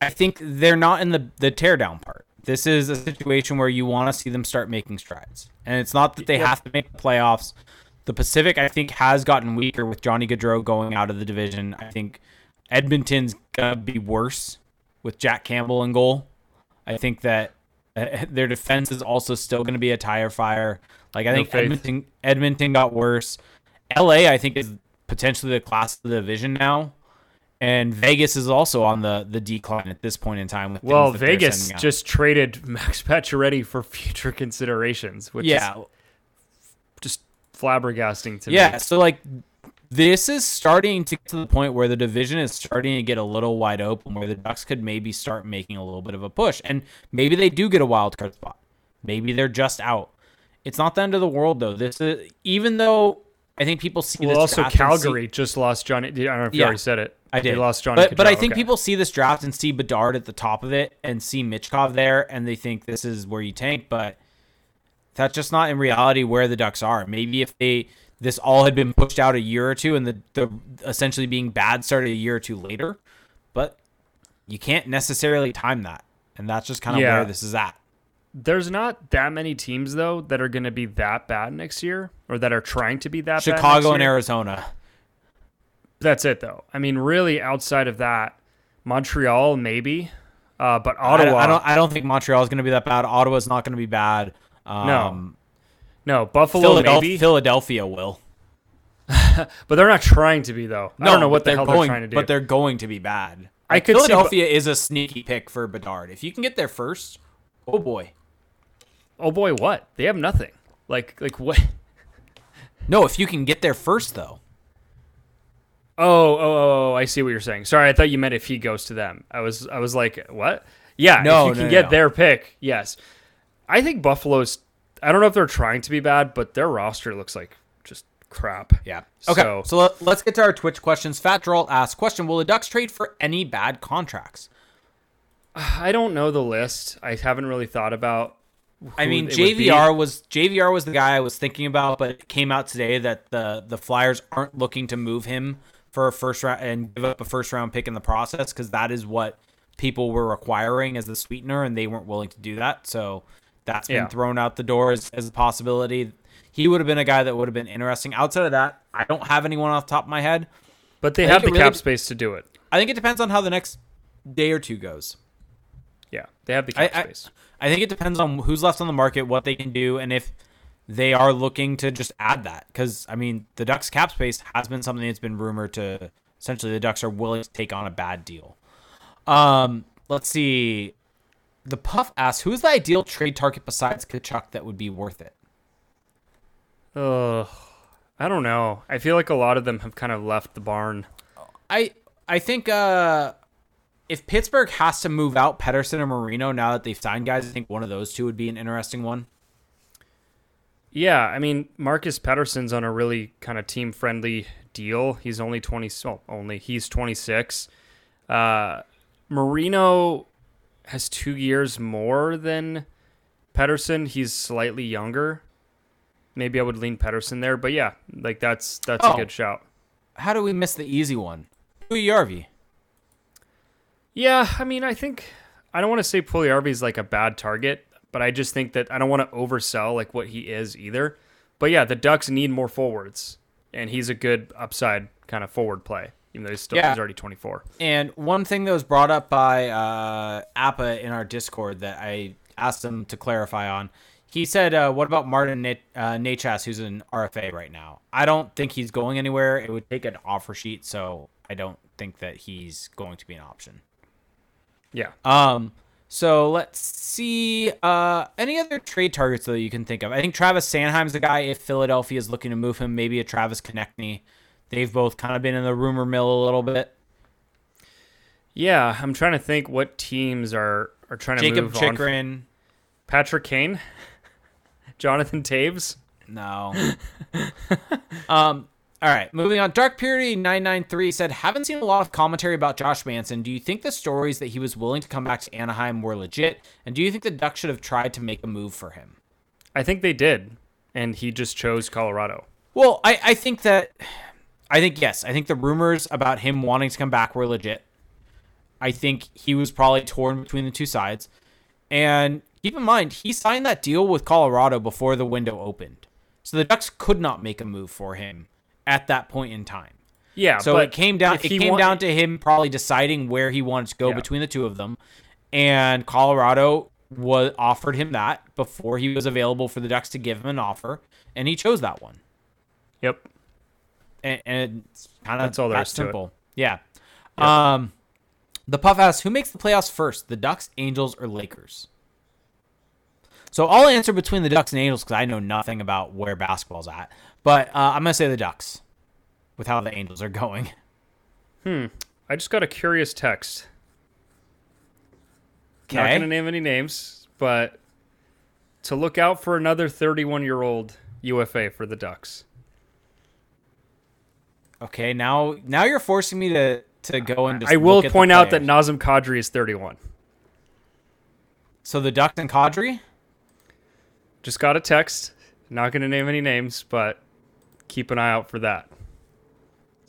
I think they're not in the the teardown part. This is a situation where you want to see them start making strides, and it's not that they Yep. have to make the playoffs. The Pacific, I think, has gotten weaker with Johnny Gaudreau going out of the division. I think Edmonton's gonna be worse with Jack Campbell in goal. I think that uh, their defense is also still going to be a tire fire. Like I No think faith. Edmonton, Edmonton got worse. LA, I think, is potentially the class of the division now, and Vegas is also on the the decline at this point in time. With Well, Vegas just traded Max Pacioretty for future considerations, which yeah, is just flabbergasting to yeah. me. So like, this is starting to get to the point where the division is starting to get a little wide open, where the Ducks could maybe start making a little bit of a push, and maybe they do get a wild card spot. Maybe they're just out. It's not the end of the world though. This is even though I think people see Well, this also draft and see- Calgary just lost Johnny. I don't know if you Yeah, already said it. I did. They lost Johnny. But, but I think okay. people see this draft and see Bedard at the top of it and see Michkov there and they think this is where you tank, but that's just not in reality where the Ducks are. Maybe if they this all had been pushed out a year or two and the, the essentially being bad started a year or two later, but you can't necessarily time that. And that's just kind of Yeah. where this is at. There's not that many teams though that are going to be that bad next year, or that are trying to be that. bad Chicago and. Arizona. That's it though. I mean, really, outside of that, Montreal maybe, uh, but Ottawa. I don't I don't think Montreal is going to be that bad. Ottawa's not going to be bad. Um, no, Buffalo Philadelphia, maybe, Philadelphia will. but they're not trying to be though. I don't know what the they're hell going, they're trying to do. But they're going to be bad. I could see Bu- Philadelphia is a sneaky pick for Bedard. If you can get there first, oh boy. Oh boy, what? They have nothing. Like, like what? No, if you can get there first though. Oh, oh, oh, oh, oh, I see what you're saying. Sorry, I thought you meant if he goes to them. I was, I was like, what? Yeah, No, if you no, can get no. their pick, yes. I think Buffalo's. I don't know if they're trying to be bad, but their roster looks like just crap. Yeah. Okay. So- So, let, let's get to our Twitch questions. Fat Droll asks, question, will the Ducks trade for any bad contracts? I don't know the list. I haven't really thought about. I mean, it would be. JVR was JVR was the guy I was thinking about, but it came out today that the the Flyers aren't looking to move him for a first round and give up a first round pick in the process because that is what people were requiring as the sweetener, and they weren't willing to do that. So that's been Yeah. thrown out the door as, as a possibility. He would have been a guy that would have been interesting. Outside of that, I don't have anyone off the top of my head. but they have the really- cap space to do it. I think it depends on how the next day or two goes. Yeah, they have the cap I, space. I think it depends on who's left on the market, what they can do, and if they are looking to just add that. Because I mean, the Ducks cap space has been something that's been rumored to essentially the Ducks are willing to take on a bad deal. Um, let's see. The Puff asks, "Who's the ideal trade target besides Tkachuk that would be worth it?" Ugh. I don't know. I feel like a lot of them have kind of left the barn. I I think uh, if Pittsburgh has to move out Pettersson or Marino now that they've signed guys, I think one of those two would be an interesting one. Yeah, I mean Marcus Pettersson's on a really kind of team friendly deal. He's only twenty. Well, only he's twenty six. Uh, Marino has two years more than Pettersson. He's slightly younger. Maybe I would lean Pettersson there, but yeah, like that's that's Oh. a good shout. How do we miss the easy one? Yarvi. Yeah, I mean, I think I don't want to say Puljujarvi is like a bad target, but I just think that I don't want to oversell like what he is either. But yeah, the Ducks need more forwards, and he's a good upside kind of forward play, even though he's still Yeah. he's already 24. And one thing that was brought up by uh, Appa in our Discord that I asked him to clarify on, he said, uh, "What about Martin Na- uh, Necas, who's an RFA right now? I don't think he's going anywhere. It would take an offer sheet, so I don't think that he's going to be an option." Yeah, Um, so let's see. Uh, any other trade targets though you can think of? I think Travis Sanheim's the guy. If Philadelphia is looking to move him, maybe a Travis Konecny. They've both kind of been in the rumor mill a little bit. yeah. I'm trying to think what teams are are trying to Jacob move on. Jacob Chychrun. Patrick Kane, Jonathan Toews. No. um. All right, moving on. Dark Purity nine nine three said, "Haven't seen a lot of commentary about Josh Manson. Do you think the stories that he was willing to come back to Anaheim were legit? And do you think the Ducks should have tried to make a move for him?" I think they did, and he just chose Colorado. Well, I, I think that I think yes. I think the rumors about him wanting to come back were legit. I think he was probably torn between the two sides. And keep in mind, he signed that deal with Colorado before the window opened. So the Ducks could not make a move for him at that point in time. Yeah, So it came down it came down to him probably deciding where he wanted to go Yeah. between the two of them. And Colorado was offered him that before he was available for the Ducks to give him an offer, and he chose that one Yep. and, and it's kind of That's all there that is to it. simple. Yeah. Um, the puff asks, who makes the playoffs first, the Ducks, Angels, or Lakers? So I'll answer between the Ducks and Angels because I know nothing about where basketball's at. But uh, I'm gonna say the Ducks, with how the Angels are going. Hmm. I just got a curious text. Not going to name any names, but to look out for another 31 year old UFA for the Ducks. Okay. Now, now you're forcing me to to go and. I will point out that. Nazem Kadri is 31. So the Ducks and Kadri. Just got a text. Not going to name any names, but keep an eye out for that.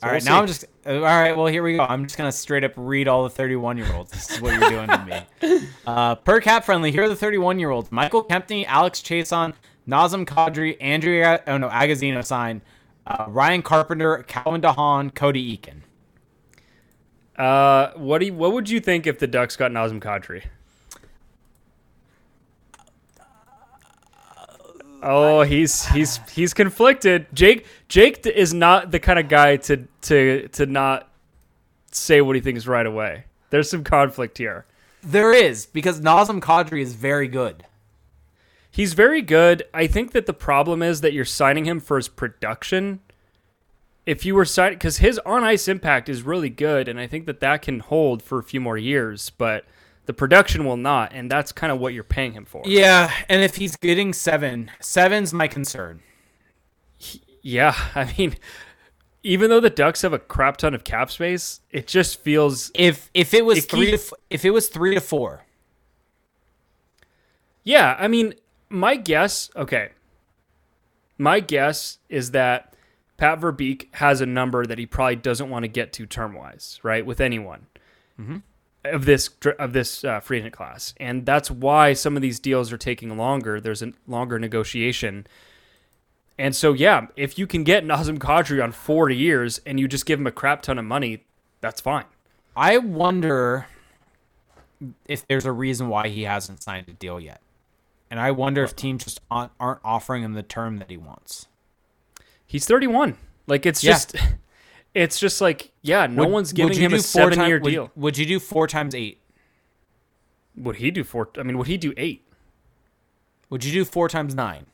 So all right, we'll now. I'm just. All right, well here we go. I'm just gonna straight up read all the 31 year olds. This is what you're doing to me. Uh, per cap friendly. Here are the 31 year olds: Michael Kempny, Alex Chiasson, Nazem Kadri, Andrea. Oh no, Agozzino signed. Uh, Ryan Carpenter, Calvin DeHaan, Cody Eakin. Uh, what do you, what would you think if the Ducks got Nazem Kadri? Oh, he's uh, he's he's conflicted. Jake Jake is not the kind of guy to to to not say what he thinks right away. There's some conflict here. There is because Nazem Kadri is very good. He's very good. I think that the problem is that you're signing him for his production. If you were signing, because his on ice impact is really good, and I think that that can hold for a few more years, but the production will not, and that's kind of what you're paying him for. Yeah, and if he's getting seven, seven's my concern. Yeah, I mean, even though the Ducks have a crap ton of cap space, it just feels If if it was If three to f- if it was three to four, Yeah, I mean, my guess, okay. My guess is that Pat Verbeek has a number that he probably doesn't want to get to term wise, right? With anyone mm-hmm. Of this of this uh, free agent class, and that's why some of these deals are taking longer. There's a longer negotiation, and so yeah, if you can get Nazem Kadri on four years and you just give him a crap ton of money, that's fine. I wonder if there's a reason why he hasn't signed a deal yet. And I wonder if teams just aren't offering him the term that he wants. He's 31. Like it's Yeah. just, it's just like yeah, no Would- one's giving you him a four seven year time- would- deal. Would, you do four times eight? Would he do four? I mean, would he do eight? Would you do four times nine?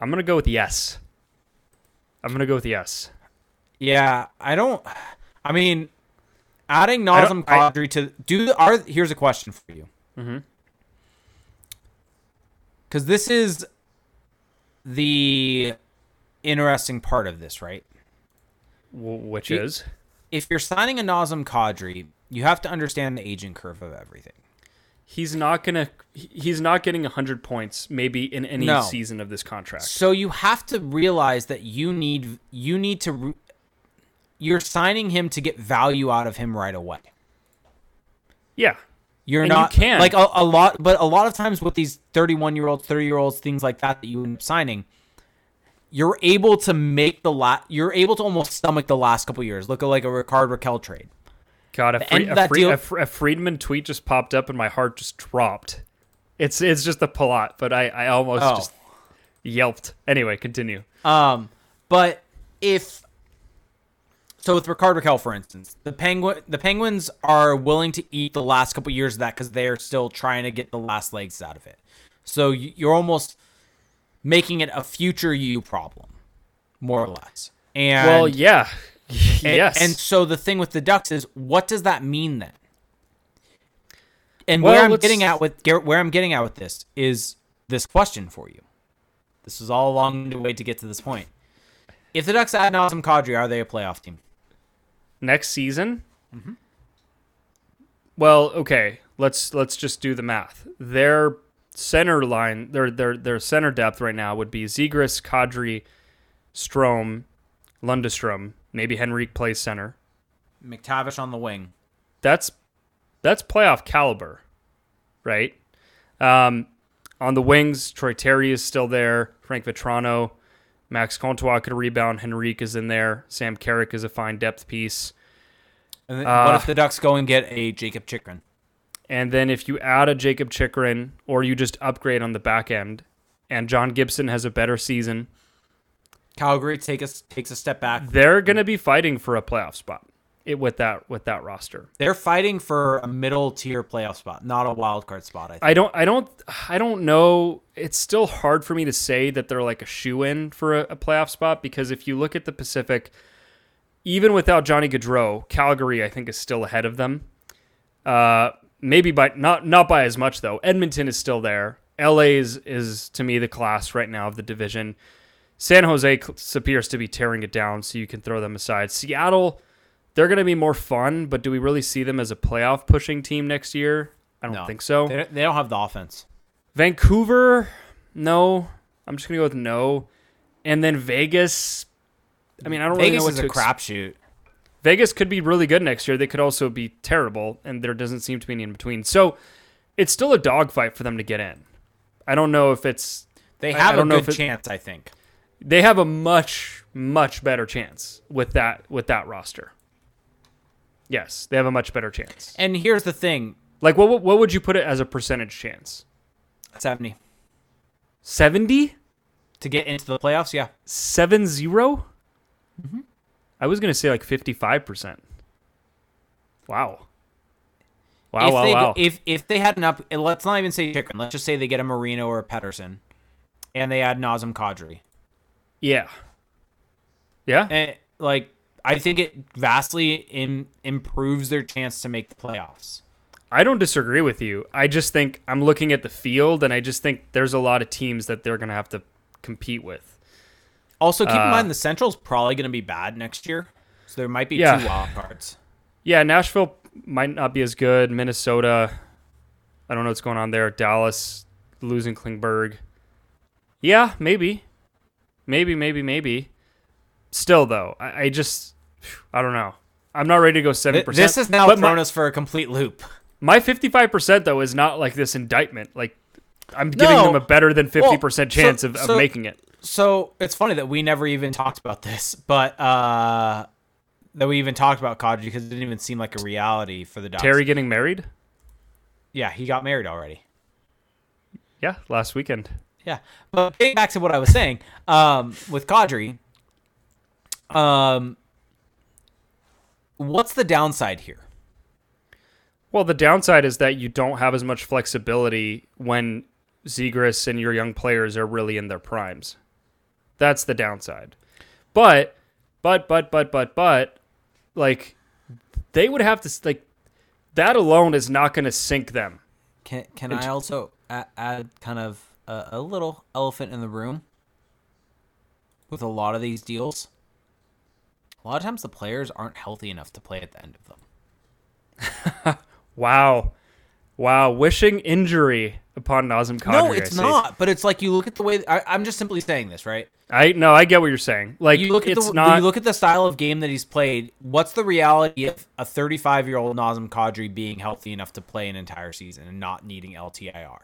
I'm gonna go with yes. I'm gonna go with yes. Yeah, I don't. I mean, adding Nazem Kadri to do are here's a question for you. Mm-hmm. Because this is the interesting part of this, right? Which He- is If you're signing a Nazem Kadri, you have to understand the aging curve of everything. he's not gonna he's not getting 100 points maybe in any No. season of this contract. So you have to realize that you need you need to re- you're signing him to get value out of him right away. Yeah. You're And you not can. like a, a lot, but a lot of times with these 31 year olds, 30 year olds, things like that that you end up signing, you're able to make the la- You're able to almost stomach the last couple years. Look at like a Rickard Rakell trade. God, a, The Fre- end of a, that Fre- deal- a, Fre- a Friedman tweet just popped up and my heart just dropped. It's it's just a plot, but I I almost Oh. just yelped. Anyway, continue. Um, but if so, with Rickard Rakell, for instance, the penguin the Penguins are willing to eat the last couple years of that because they're still trying to get the last legs out of it. So you're almost making it a future you problem, more or less. And well, yeah. and, yes. And so the thing with the Ducks is, what does that mean then? And Well, where I'm let's- getting at with where I'm getting at with this is this question for you. This is all along the way to get to this point. If the Ducks add a Nazem Kadri, are they a playoff team? next season. Mm-hmm. Well, okay. Let's let's just do the math. Their center line, their their their center depth right now would be Zegras, Kadri, Strome, Lundestrom. Maybe Henrique plays center. McTavish on the wing. That's that's playoff caliber, right? Um, on the wings, Troy Terry is still there. Frank Vatrano, Max Comtois could rebound. Henrique is in there. Sam Carrick is a fine depth piece. And then Uh, what if the Ducks go and get a Jacob Chychrun? And then if you add a Jacob Chychrun or you just upgrade on the back end, and John Gibson has a better season, Calgary take us takes a step back. they're going to be fighting for a playoff spot it, with that with that roster. They're fighting for a middle tier playoff spot, not a wild card spot. I. I don't I don't I don't know. It's still hard for me to say that they're like a shoe in for a, a playoff spot because if you look at the Pacific, even without Johnny Gaudreau, Calgary I think is still ahead of them. Uh, maybe by not not by as much though. Edmonton is still there. LA is is to me the class right now of the division. San Jose appears to be tearing it down, so you can throw them aside. Seattle, they're going to be more fun, but do we really see them as a playoff pushing team next year? I don't No. think so. They, they don't have the offense. Vancouver, no. I'm just gonna go with no. And then Vegas. I mean, I don't really Vegas know what is to a ex- crapshoot. Vegas could be really good next year. They could also be terrible, and there doesn't seem to be any in between. So it's still a dogfight for them to get in. I don't know if it's They have I a good chance, I think. they have a much much better chance with that with that roster. Yes, they have a much better chance. And here's the thing: Like what what would you put it as a percentage chance? seventy 70? to get into the playoffs. Yeah, Seven zero? Mm-hmm. I was gonna say like fifty five percent. Wow. Wow! if wow! they wow! If if they had an up, let's not even say Chychrun. Let's just say they get a Marino or a Pedersen, and they add Nazem Kadri. yeah. Yeah. And like I think it vastly in, improves their chance to make the playoffs. I don't disagree with you. I just think I'm looking at the field, and I just think there's a lot of teams that they're gonna have to compete with. Also, keep Uh, in mind the Central's probably going to be bad next year, so there might be Yeah. two wild cards. Yeah, Nashville might not be as good. Minnesota, I don't know what's going on there. Dallas losing Klingberg. Yeah, maybe, maybe, maybe, maybe. Still though, I, I just, I don't know. I'm not ready to go seven percent. This is now thrown my, us for a complete loop. my 55 percent though is not like this indictment. Like I'm giving No. them a better than 50 percent so- chance of, of so- making it. So it's funny that we never even talked about this, but uh, that we even talked about Kadri because it didn't even seem like a reality for the Ducks. Terry getting married? yeah, he got married already. Yeah, last weekend. Yeah, but getting back to what I was saying, um, with Kadri, um, what's the downside here? Well, the downside is that you don't have as much flexibility when Zegras and your young players are really in their primes. That's the downside. But, but, but, but, but, but, like, they would have to like that alone is not going to sink them. Can can I also a- add kind of a, a little elephant in the room with a lot of these deals? A lot of times the players aren't healthy enough to play at the end of them. Wow, wow, wishing injury upon Nazem Kadri. no, it's not. But it's like you look at the way I, I'm just simply saying this, right? I no, I get what you're saying. Like You look at it's the not. you look at the style of game that he's played. What's the reality of a 35 year old Nazem Kadri being healthy enough to play an entire season and not needing LTIR?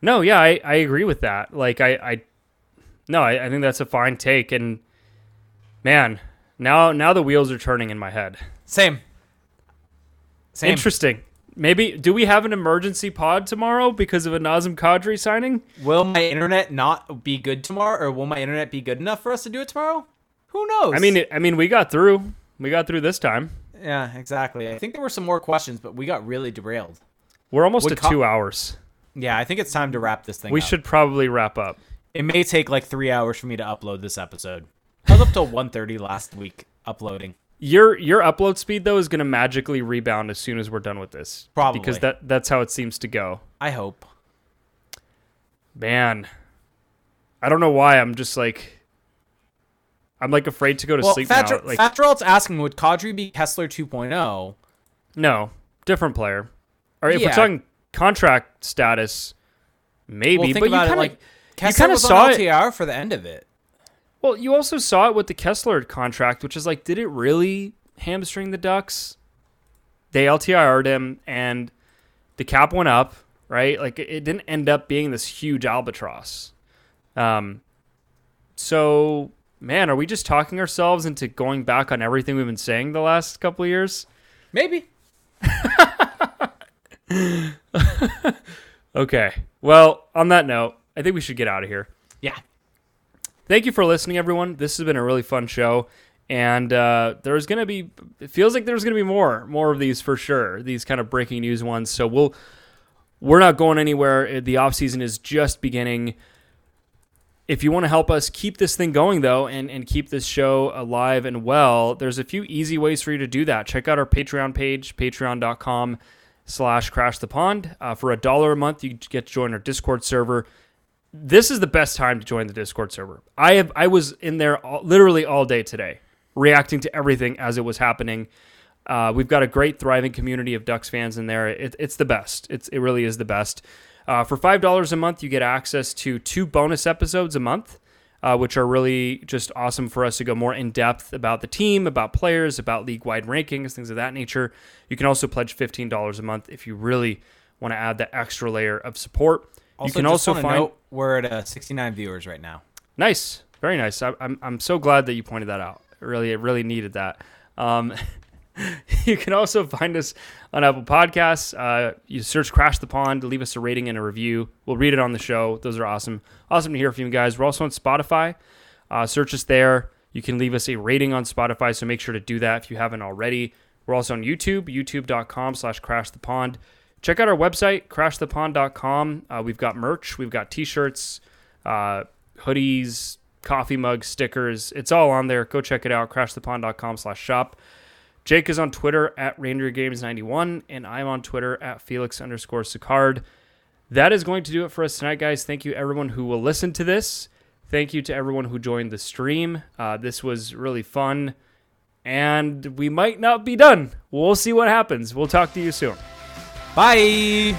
No, yeah, I, I agree with that. Like I, I no, I, I think that's a fine take and man, now now the wheels are turning in my head. Same. Same. Interesting. Maybe do we have an emergency pod tomorrow because of a Nazem Kadri signing? Will my internet not be good tomorrow, or will my internet be good enough for us to do it tomorrow? Who knows? I mean, I mean, we got through. We got through this time. yeah, exactly. I think there were some more questions, but we got really derailed. We're almost Would at co- two hours. Yeah, I think it's time to wrap this thing. Up. We up. should probably wrap up. It may take like three hours for me to upload this episode. I was up till 1.30 last week uploading. Your your upload speed though is going to magically rebound as soon as we're done with this. Probably. because that that's how it seems to go. I hope. Man, I don't know why. I'm just like, I'm like afraid to go to Well, sleep Fat, now. Like, asking, would Kadri be Kesler oh? 2.0? no, different player. Or if we're talking contract status, maybe. Well, but you kind of like Kesler was saw on it- for the end of it. Well, you also saw it with the Kesler contract, which is like, did it really hamstring the Ducks? They LTIR'd him, and the cap went up, right? Like, it didn't end up being this huge albatross. Um, so, man, are we just talking ourselves into going back on everything we've been saying the last couple of years? Maybe. Okay. Well, on that note, I think we should get out of here. Yeah. Thank you for listening, everyone. This has been a really fun show, and uh, there's gonna be. It feels like there's gonna be more, more of these for sure. These kind of breaking news ones. So we'll. We're not going anywhere. The off season is just beginning. If you want to help us keep this thing going, though, and, and keep this show alive and well, there's a few easy ways for you to do that. Check out our Patreon page, patreon.com slash crash the pond. Uh, for a dollar a month, you get to join our Discord server this is the best time to join the Discord server. I have I was in there all, literally all day today, reacting to everything as it was happening. Uh, we've got a great, thriving community of Ducks fans in there. It, it's the best. It's it really is the best. Uh, for five dollars a month, you get access to two bonus episodes a month, uh, which are really just awesome for us to go more in depth about the team, about players, about league wide rankings, things of that nature. You can also pledge fifteen dollars a month if you really want to add that extra layer of support. Also, you can just also find note, we're at uh, 69 viewers right now. Nice, very nice. I, I'm I'm so glad that you pointed that out. Really, it really needed that. Um, you can also find us on Apple Podcasts. Uh, you search "Crash the Pond," leave us a rating and a review. We'll read it on the show. Those are awesome. Awesome to hear from you guys. We're also on Spotify. Uh, search us there. You can leave us a rating on Spotify, so make sure to do that if you haven't already. We're also on YouTube, youtube.com slash crash the pond. Check out our website, crashthepond.com. Uh, we've got merch, we've got t-shirts, uh, hoodies, coffee mugs, stickers. It's all on there. Go check it out, crashthepond.com slash shop. Jake is on Twitter at ReindeerGames91, and I'm on Twitter at Felix underscore Sicard. That is going to do it for us tonight, guys. Thank you, everyone who will listen to this. Thank you to everyone who joined the stream. Uh, this was really fun, and we might not be done. We'll see what happens. We'll talk to you soon. Bye.